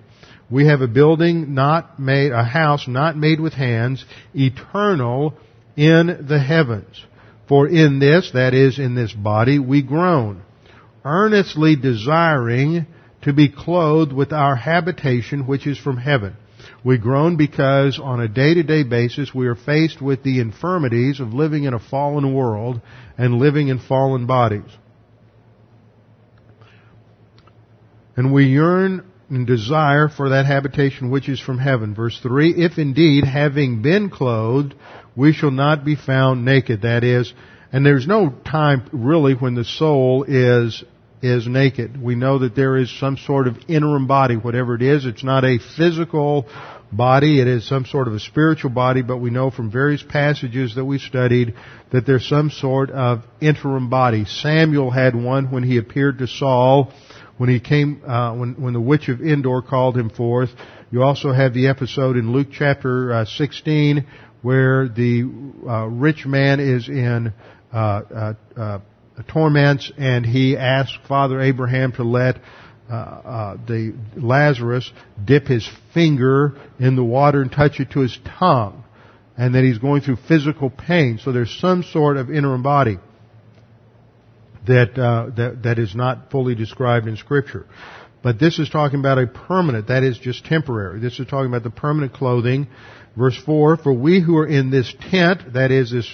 We have a building not made, a house not made with hands, eternal in the heavens. For in this, that is, in this body, we groan, earnestly desiring to be clothed with our habitation which is from heaven. We groan because on a day-to-day basis we are faced with the infirmities of living in a fallen world and living in fallen bodies. And we yearn and desire for that habitation which is from heaven. Verse 3, if indeed having been clothed we shall not be found naked. That is, and there's no time really when the soul is is naked. We know that there is some sort of interim body, whatever it is. It's not a physical body. It is some sort of a spiritual body, but we know from various passages that we studied that there's some sort of interim body. Samuel had one when he appeared to Saul, when he came, uh, when, when the witch of Endor called him forth. You also have the episode in Luke chapter uh, 16 where the uh, rich man is in Uh, uh, uh, torments, and he asks Father Abraham to let uh, the Lazarus dip his finger in the water and touch it to his tongue, and that he's going through physical pain. So there's some sort of interim body that that that is not fully described in Scripture. But this is talking about a permanent, that is just temporary. This is talking about the permanent clothing Verse 4, For we who are in this tent, that is this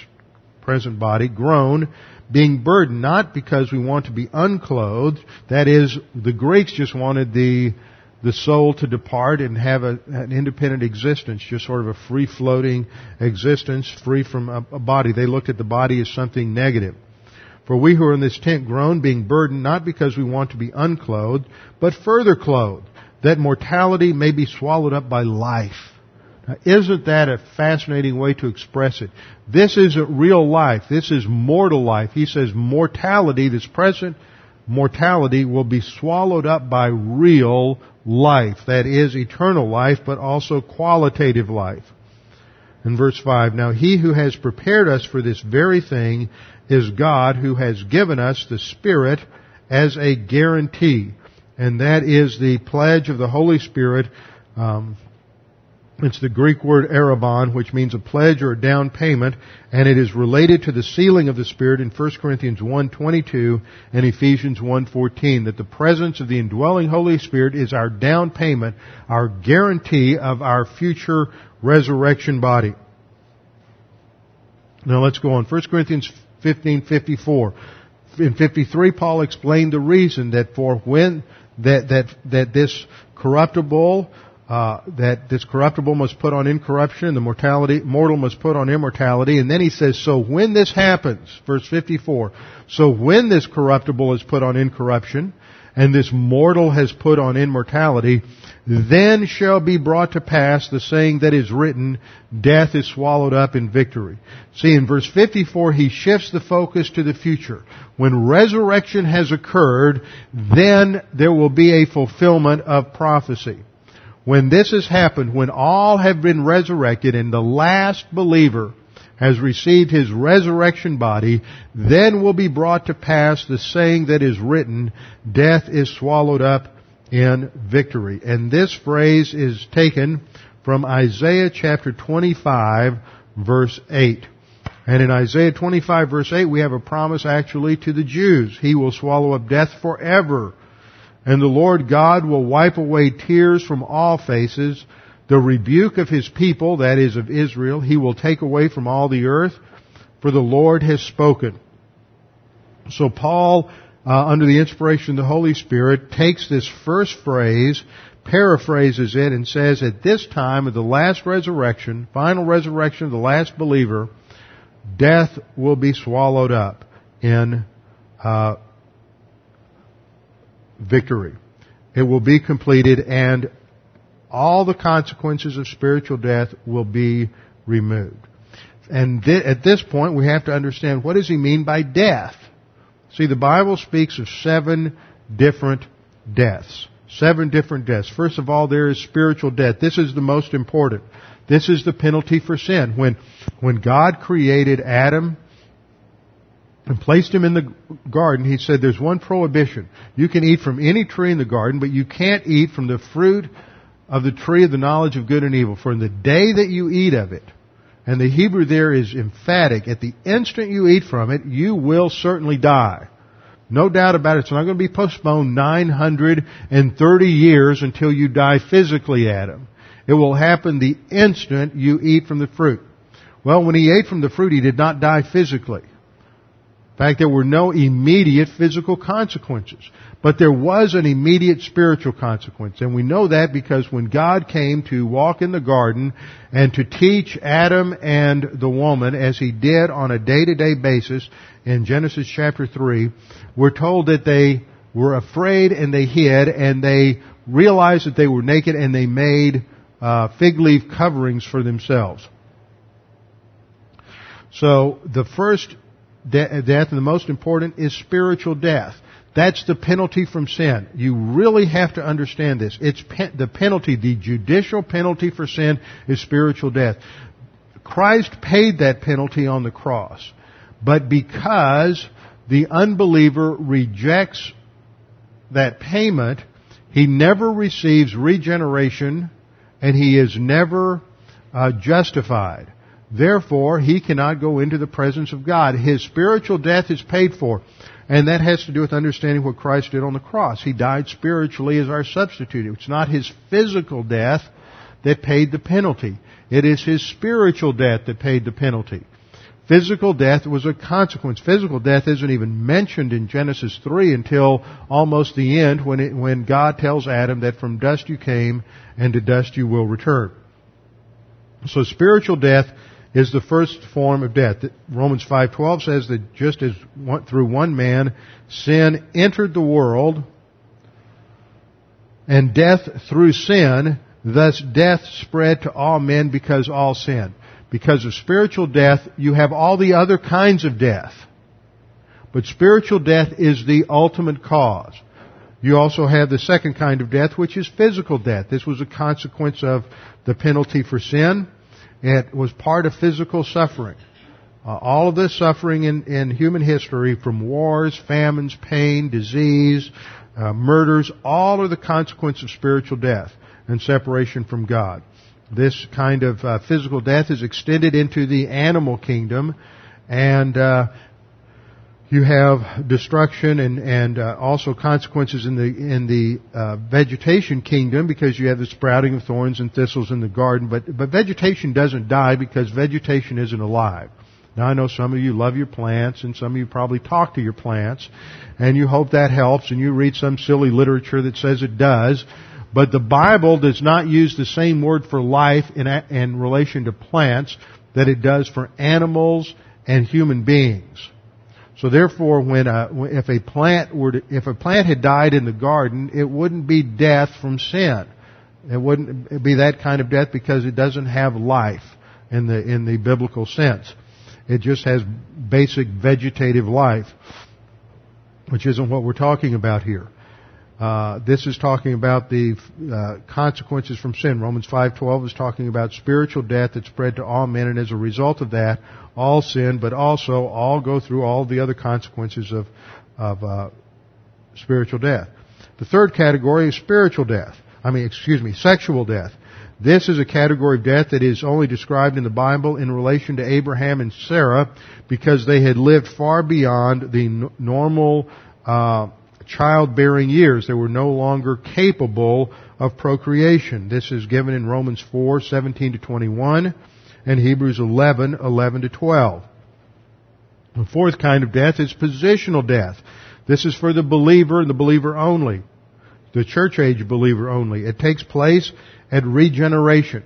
present body, groan, being burdened, not because we want to be unclothed, that is, the Greeks just wanted the, the soul to depart and have a, an independent existence, just sort of a free floating existence, free from a, a body. They looked at the body as something negative. For we who are in this tent groan, being burdened, not because we want to be unclothed, but further clothed, that mortality may be swallowed up by life. Now, isn't that a fascinating way to express it? This isn't real life. This is mortal life. He says mortality, this present mortality, will be swallowed up by real life. That is eternal life, but also qualitative life. In verse 5, now he who has prepared us for this very thing is God who has given us the Spirit as a guarantee. And that is the pledge of the Holy Spirit um, it's the Greek word arrabon, which means a pledge or a down payment, and it is related to the sealing of the Spirit in 1 Corinthians 1.22 and Ephesians 1.14, that the presence of the indwelling Holy Spirit is our down payment, our guarantee of our future resurrection body. Now let's go on. 1 Corinthians 15.54. In 53, Paul explained the reason that for when, that, that, that this corruptible, uh, that this corruptible must put on incorruption, and the mortality, mortal must put on immortality. And then he says, so when this happens, verse 54, so when this corruptible is put on incorruption, and this mortal has put on immortality, then shall be brought to pass the saying that is written, death is swallowed up in victory. See, in verse 54, he shifts the focus to the future. When resurrection has occurred, then there will be a fulfillment of prophecy. When this has happened, when all have been resurrected and the last believer has received his resurrection body, then will be brought to pass the saying that is written, death is swallowed up in victory. And this phrase is taken from Isaiah chapter 25 verse 8. And in Isaiah 25 verse 8 we have a promise actually to the Jews. He will swallow up death forever and the Lord God will wipe away tears from all faces. The rebuke of his people, that is of Israel, he will take away from all the earth, for the Lord has spoken. So Paul, uh, under the inspiration of the Holy Spirit, takes this first phrase, paraphrases it, and says, at this time of the last resurrection, final resurrection of the last believer, death will be swallowed up in uh, victory. It will be completed and all the consequences of spiritual death will be removed. And th- at this point we have to understand what does he mean by death? See, the Bible speaks of seven different deaths. Seven different deaths. First of all, there is spiritual death. This is the most important. This is the penalty for sin. When, when God created Adam and placed him in the garden, he said, there's one prohibition. You can eat from any tree in the garden, but you can't eat from the fruit of the tree of the knowledge of good and evil. For in the day that you eat of it, and the Hebrew there is emphatic, at the instant you eat from it, you will certainly die. No doubt about it. It's not going to be postponed 930 years until you die physically, Adam. It will happen the instant you eat from the fruit. Well, when he ate from the fruit, he did not die physically. In fact, there were no immediate physical consequences. But there was an immediate spiritual consequence. And we know that because when God came to walk in the garden and to teach Adam and the woman as he did on a day-to-day basis in Genesis chapter 3, we're told that they were afraid and they hid and they realized that they were naked and they made uh, fig leaf coverings for themselves. So the first de- death, and the most important is spiritual death. That's the penalty from sin. You really have to understand this. It's pe- the penalty, the judicial penalty for sin is spiritual death. Christ paid that penalty on the cross. But because the unbeliever rejects that payment, he never receives regeneration and he is never uh, justified. Therefore, he cannot go into the presence of God. His spiritual death is paid for. And that has to do with understanding what Christ did on the cross. He died spiritually as our substitute. It's not his physical death that paid the penalty. It is his spiritual death that paid the penalty. Physical death was a consequence. Physical death isn't even mentioned in Genesis 3 until almost the end when, it, when God tells Adam that from dust you came and to dust you will return. So spiritual death is the first form of death. Romans 5:12 says that just as through one man sin entered the world and death through sin, thus death spread to all men because all sin. Because of spiritual death, you have all the other kinds of death. But spiritual death is the ultimate cause. You also have the second kind of death, which is physical death. This was a consequence of the penalty for sin. It was part of physical suffering. Uh, all of this suffering in, in, human history, from wars, famines, pain, disease, uh, murders, all are the consequence of spiritual death and separation from God. This kind of uh, physical death is extended into the animal kingdom, and uh, you have destruction and and uh, also consequences in the in the uh, vegetation kingdom because you have the sprouting of thorns and thistles in the garden. But but vegetation doesn't die because vegetation isn't alive. Now I know some of you love your plants and some of you probably talk to your plants and you hope that helps and you read some silly literature that says it does. But the Bible does not use the same word for life in, in relation to plants that it does for animals and human beings. So therefore, when a, if a plant were to, if a plant had died in the garden, it wouldn't be death from sin. It wouldn't be that kind of death because it doesn't have life in the in the biblical sense. It just has basic vegetative life, which isn't what we're talking about here. Uh, this is talking about the uh, consequences from sin. Romans 5:12 is talking about spiritual death that spread to all men, and as a result of that, all sin, but also all go through all the other consequences of of uh, spiritual death. The third category is spiritual death. I mean, excuse me, sexual death. This is a category of death that is only described in the Bible in relation to Abraham and Sarah because they had lived far beyond the n- normal uh, childbearing years. They were no longer capable of procreation. This is given in Romans 4, 17 to 21 and Hebrews 11, 11 to 12. The fourth kind of death is positional death. This is for the believer and the believer only. The church age believer only. It takes place at regeneration.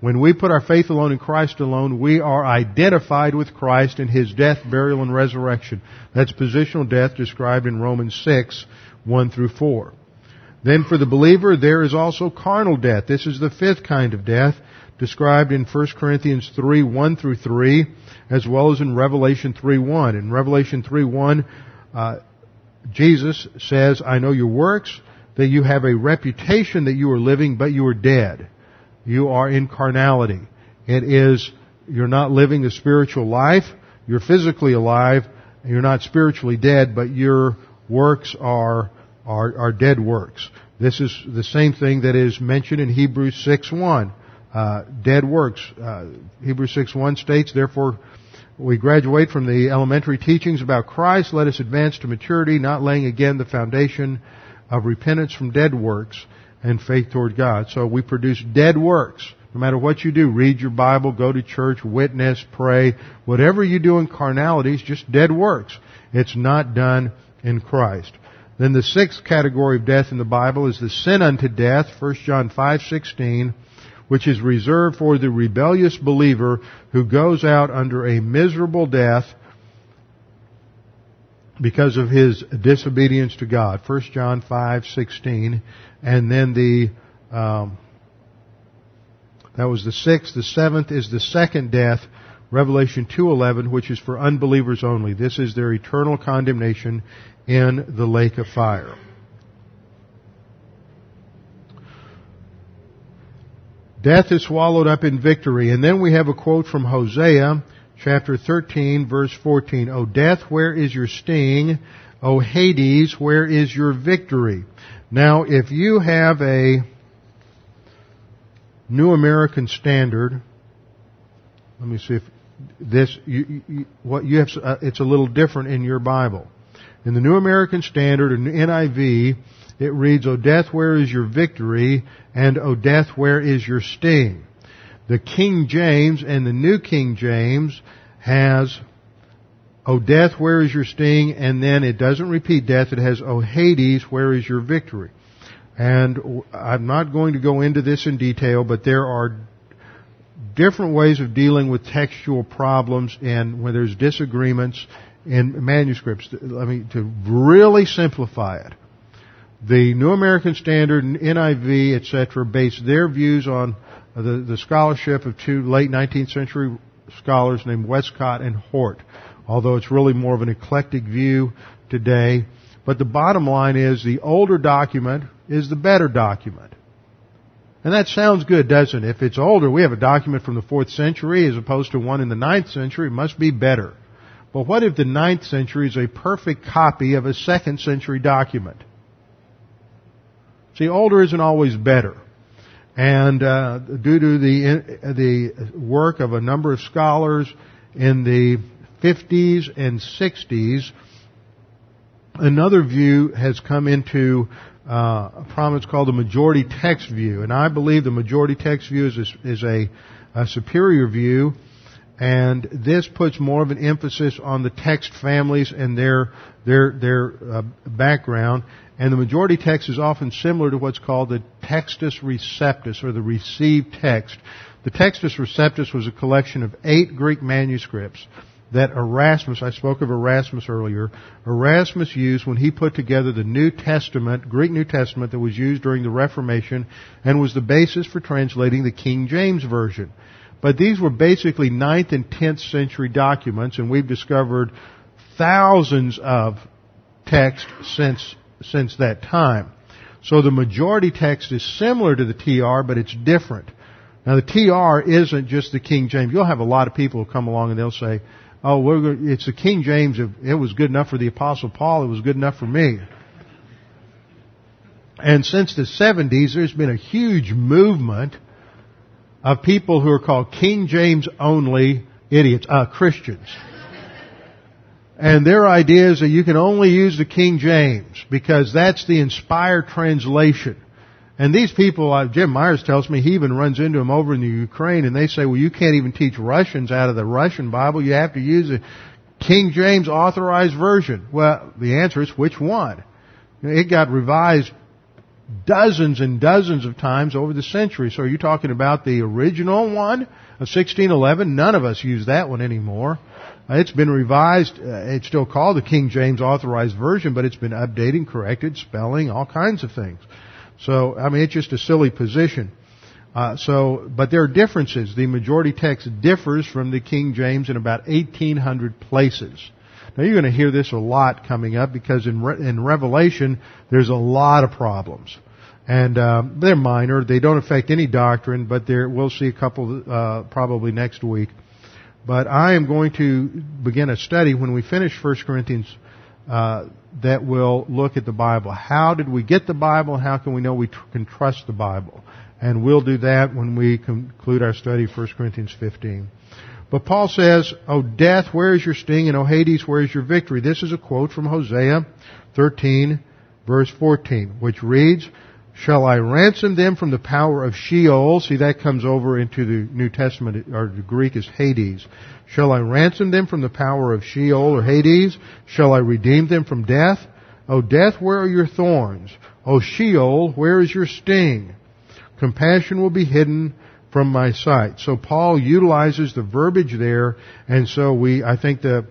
When we put our faith alone in Christ alone, we are identified with Christ in His death, burial, and resurrection. That's positional death described in Romans 6, 1 through 4. Then for the believer, there is also carnal death. This is the fifth kind of death described in 1 Corinthians 3, 1 through 3, as well as in Revelation 3, 1. In Revelation 3, 1, uh, Jesus says, I know your works, that you have a reputation that you are living, but you are dead you are in carnality. It is, you're not living the spiritual life, you're physically alive, you're not spiritually dead, but your works are, are, are dead works. This is the same thing that is mentioned in Hebrews 6.1. Uh, dead works. Uh, Hebrews 6.1 states, therefore, we graduate from the elementary teachings about Christ, let us advance to maturity, not laying again the foundation of repentance from dead works and faith toward God. So we produce dead works. No matter what you do, read your Bible, go to church, witness, pray, whatever you do in carnality is just dead works. It's not done in Christ. Then the sixth category of death in the Bible is the sin unto death, 1 John 5:16, which is reserved for the rebellious believer who goes out under a miserable death because of his disobedience to God. 1 John 5:16 and then the um, that was the sixth. The seventh is the second death, Revelation 2:11, which is for unbelievers only. This is their eternal condemnation in the lake of fire. Death is swallowed up in victory. And then we have a quote from Hosea chapter 13 verse 14. O death, where is your sting? O Hades, where is your victory? Now, if you have a New American Standard, let me see if this, you, you, what you have, uh, it's a little different in your Bible. In the New American Standard, in NIV, it reads, O death, where is your victory? And O death, where is your sting? The King James and the New King James has, O death, where is your sting? And then it doesn't repeat death, it has, O Hades, where is your victory? And I'm not going to go into this in detail, but there are different ways of dealing with textual problems and when there's disagreements in manuscripts. I mean, to really simplify it, the New American Standard and NIV, etc., base their views on the, the scholarship of two late 19th century scholars named Westcott and Hort, although it's really more of an eclectic view today. But the bottom line is the older document is the better document. And that sounds good, doesn't it? If it's older, we have a document from the fourth century as opposed to one in the ninth century, it must be better. But what if the ninth century is a perfect copy of a second century document? See, older isn't always better. And uh, due to the the work of a number of scholars in the 50s and 60s, another view has come into uh, a prominence called the majority text view, and I believe the majority text view is a, is a, a superior view, and this puts more of an emphasis on the text families and their their their uh, background. And the majority text is often similar to what's called the Textus Receptus, or the received text. The Textus Receptus was a collection of eight Greek manuscripts that Erasmus, I spoke of Erasmus earlier, Erasmus used when he put together the New Testament, Greek New Testament that was used during the Reformation and was the basis for translating the King James Version. But these were basically 9th and 10th century documents and we've discovered thousands of texts since, since that time. So the majority text is similar to the TR, but it's different. Now the TR isn't just the King James. You'll have a lot of people who come along and they'll say, oh, we're, it's the King James. It was good enough for the Apostle Paul. It was good enough for me. And since the 70s, there's been a huge movement of people who are called King James only idiots, uh, Christians. And their idea is that you can only use the King James because that's the inspired translation. And these people, uh, Jim Myers tells me he even runs into them over in the Ukraine and they say, well, you can't even teach Russians out of the Russian Bible. You have to use the King James authorized version. Well, the answer is which one? It got revised dozens and dozens of times over the century. So are you talking about the original one of 1611? None of us use that one anymore. Uh, it's been revised. Uh, it's still called the King James Authorized Version, but it's been updated, corrected, spelling, all kinds of things. So, I mean, it's just a silly position. Uh, so, but there are differences. The majority text differs from the King James in about 1800 places. Now you're going to hear this a lot coming up because in, Re- in Revelation there's a lot of problems, and uh, they're minor. They don't affect any doctrine, but there we'll see a couple uh, probably next week. But I am going to begin a study when we finish 1 Corinthians uh, that will look at the Bible. How did we get the Bible? How can we know we tr- can trust the Bible? And we'll do that when we conclude our study of 1 Corinthians 15. But Paul says, O death, where is your sting? And O Hades, where is your victory? This is a quote from Hosea 13, verse 14, which reads, Shall I ransom them from the power of Sheol? See, that comes over into the New Testament, or the Greek is Hades. Shall I ransom them from the power of Sheol or Hades? Shall I redeem them from death? O death, where are your thorns? O Sheol, where is your sting? Compassion will be hidden from my sight. So Paul utilizes the verbiage there, and so we, I think the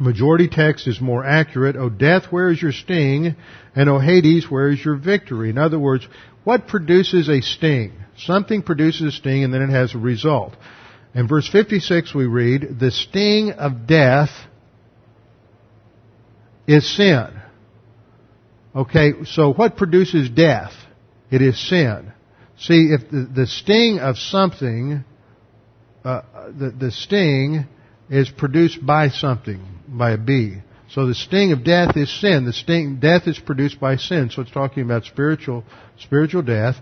majority text is more accurate. O death, where is your sting? And O Hades, where is your victory? In other words, what produces a sting? Something produces a sting and then it has a result. In verse 56 we read, the sting of death is sin. Okay, so what produces death? It is sin. See, if the, the sting of something, uh, the, the sting is produced by something, by a bee. So the sting of death is sin. The sting, death is produced by sin. So it's talking about spiritual, spiritual death.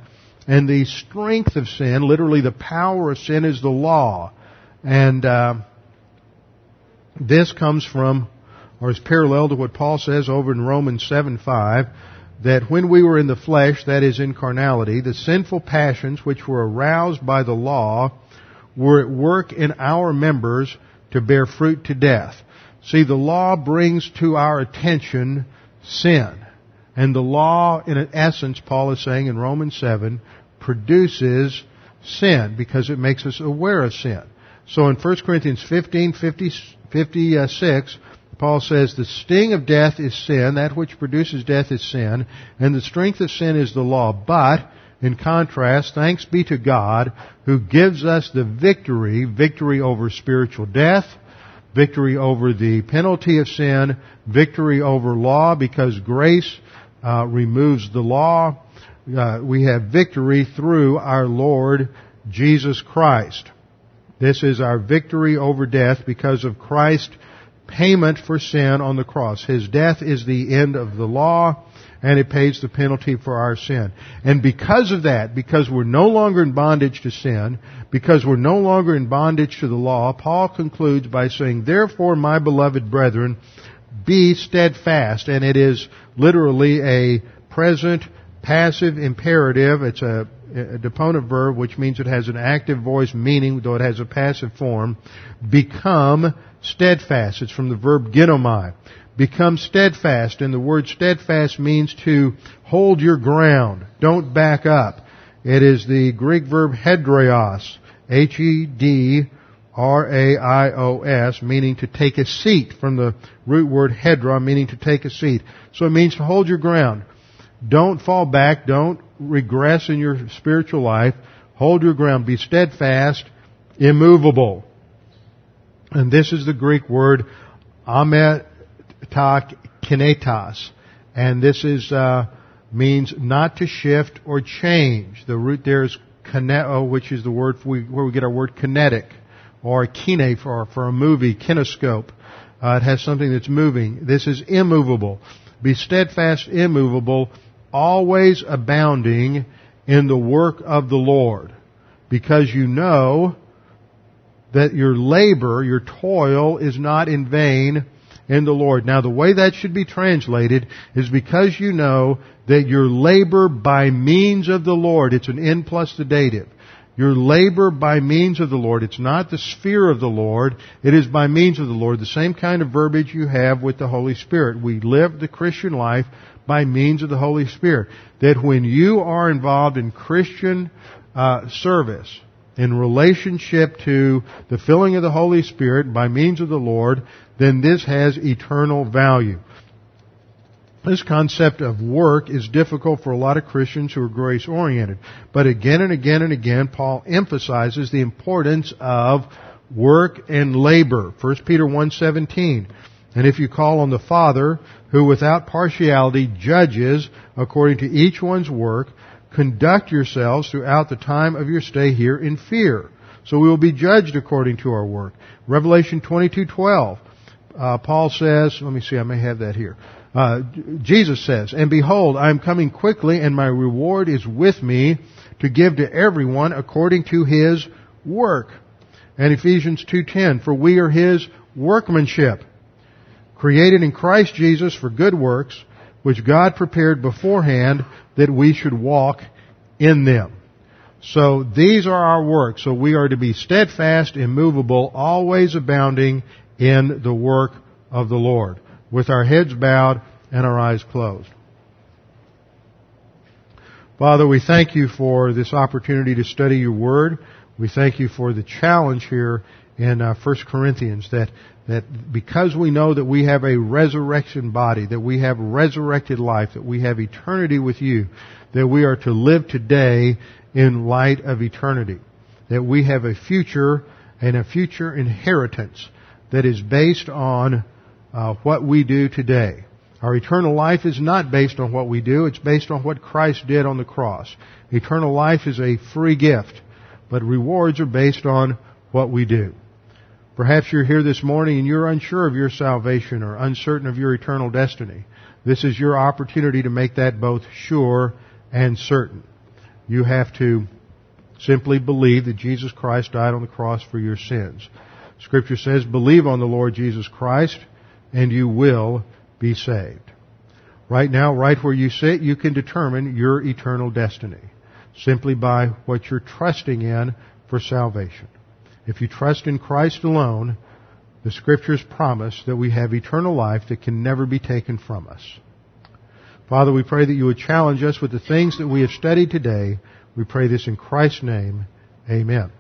And the strength of sin, literally the power of sin is the law. And, uh, this comes from, or is parallel to what Paul says over in Romans 7, 5, that when we were in the flesh, that is in carnality, the sinful passions which were aroused by the law were at work in our members to bear fruit to death. See, the law brings to our attention sin. And the law, in essence, Paul is saying in Romans 7, produces sin because it makes us aware of sin. So in 1 Corinthians 15, 50, 56, Paul says, the sting of death is sin, that which produces death is sin, and the strength of sin is the law. But, in contrast, thanks be to God who gives us the victory, victory over spiritual death, victory over the penalty of sin, victory over law because grace uh, removes the law. Uh, we have victory through our Lord Jesus Christ. This is our victory over death because of Christ's payment for sin on the cross. His death is the end of the law, and it pays the penalty for our sin. And because of that, because we're no longer in bondage to sin, because we're no longer in bondage to the law, Paul concludes by saying, Therefore, my beloved brethren, be steadfast. And it is literally a present passive imperative. It's a, a deponent verb, which means it has an active voice meaning, though it has a passive form. Become steadfast. It's from the verb ginomai. Become steadfast, and the word steadfast means to hold your ground. Don't back up. It is the Greek verb hedraios, H-E-D-R-A-I-O-S, meaning to take a seat, from the root word hedra, meaning to take a seat. So it means to hold your ground. Don't fall back. Don't regress in your spiritual life. Hold your ground. Be steadfast, immovable. And this is the Greek word ametakinetas. And this is, uh, means not to shift or change. The root there is kineo, which is the word we, where we get our word kinetic, or kine for, for a movie, kinescope. Uh, it has something that's moving. This is immovable. Be steadfast, immovable, always abounding in the work of the Lord, because you know that your labor, your toil is not in vain in the Lord. Now the way that should be translated is because you know that your labor by means of the Lord, it's an in plus the dative. Your labor by means of the Lord, it's not the sphere of the Lord, it is by means of the Lord. The same kind of verbiage you have with the Holy Spirit. We live the Christian life by means of the Holy Spirit. That when you are involved in Christian uh, service, in relationship to the filling of the Holy Spirit by means of the Lord, then this has eternal value. This concept of work is difficult for a lot of Christians who are grace oriented. But again and again and again, Paul emphasizes the importance of work and labor. 1 Peter 1.17. And if you call on the Father, who without partiality judges according to each one's work, conduct yourselves throughout the time of your stay here in fear. So we will be judged according to our work. Revelation 22:12. Uh, Paul says, let me see, I may have that here. Uh, Jesus says, "And behold, I am coming quickly, and my reward is with me to give to everyone according to his work." And Ephesians 2:10, "For we are his workmanship, created in Christ Jesus for good works, which God prepared beforehand that we should walk in them. So these are our works. So we are to be steadfast, immovable, always abounding in the work of the Lord, with our heads bowed and our eyes closed. Father, we thank you for this opportunity to study your word. We thank you for the challenge here in uh, 1 Corinthians that that because we know that we have a resurrection body, that we have resurrected life, that we have eternity with you, that we are to live today in light of eternity. That we have a future and a future inheritance that is based on uh, what we do today. Our eternal life is not based on what we do, it's based on what Christ did on the cross. Eternal life is a free gift, but rewards are based on what we do. Perhaps you're here this morning and you're unsure of your salvation or uncertain of your eternal destiny. This is your opportunity to make that both sure and certain. You have to simply believe that Jesus Christ died on the cross for your sins. Scripture says, believe on the Lord Jesus Christ and you will be saved. Right now, right where you sit, you can determine your eternal destiny simply by what you're trusting in for salvation. If you trust in Christ alone, the Scriptures promise that we have eternal life that can never be taken from us. Father, we pray that you would challenge us with the things that we have studied today. We pray this in Christ's name. Amen.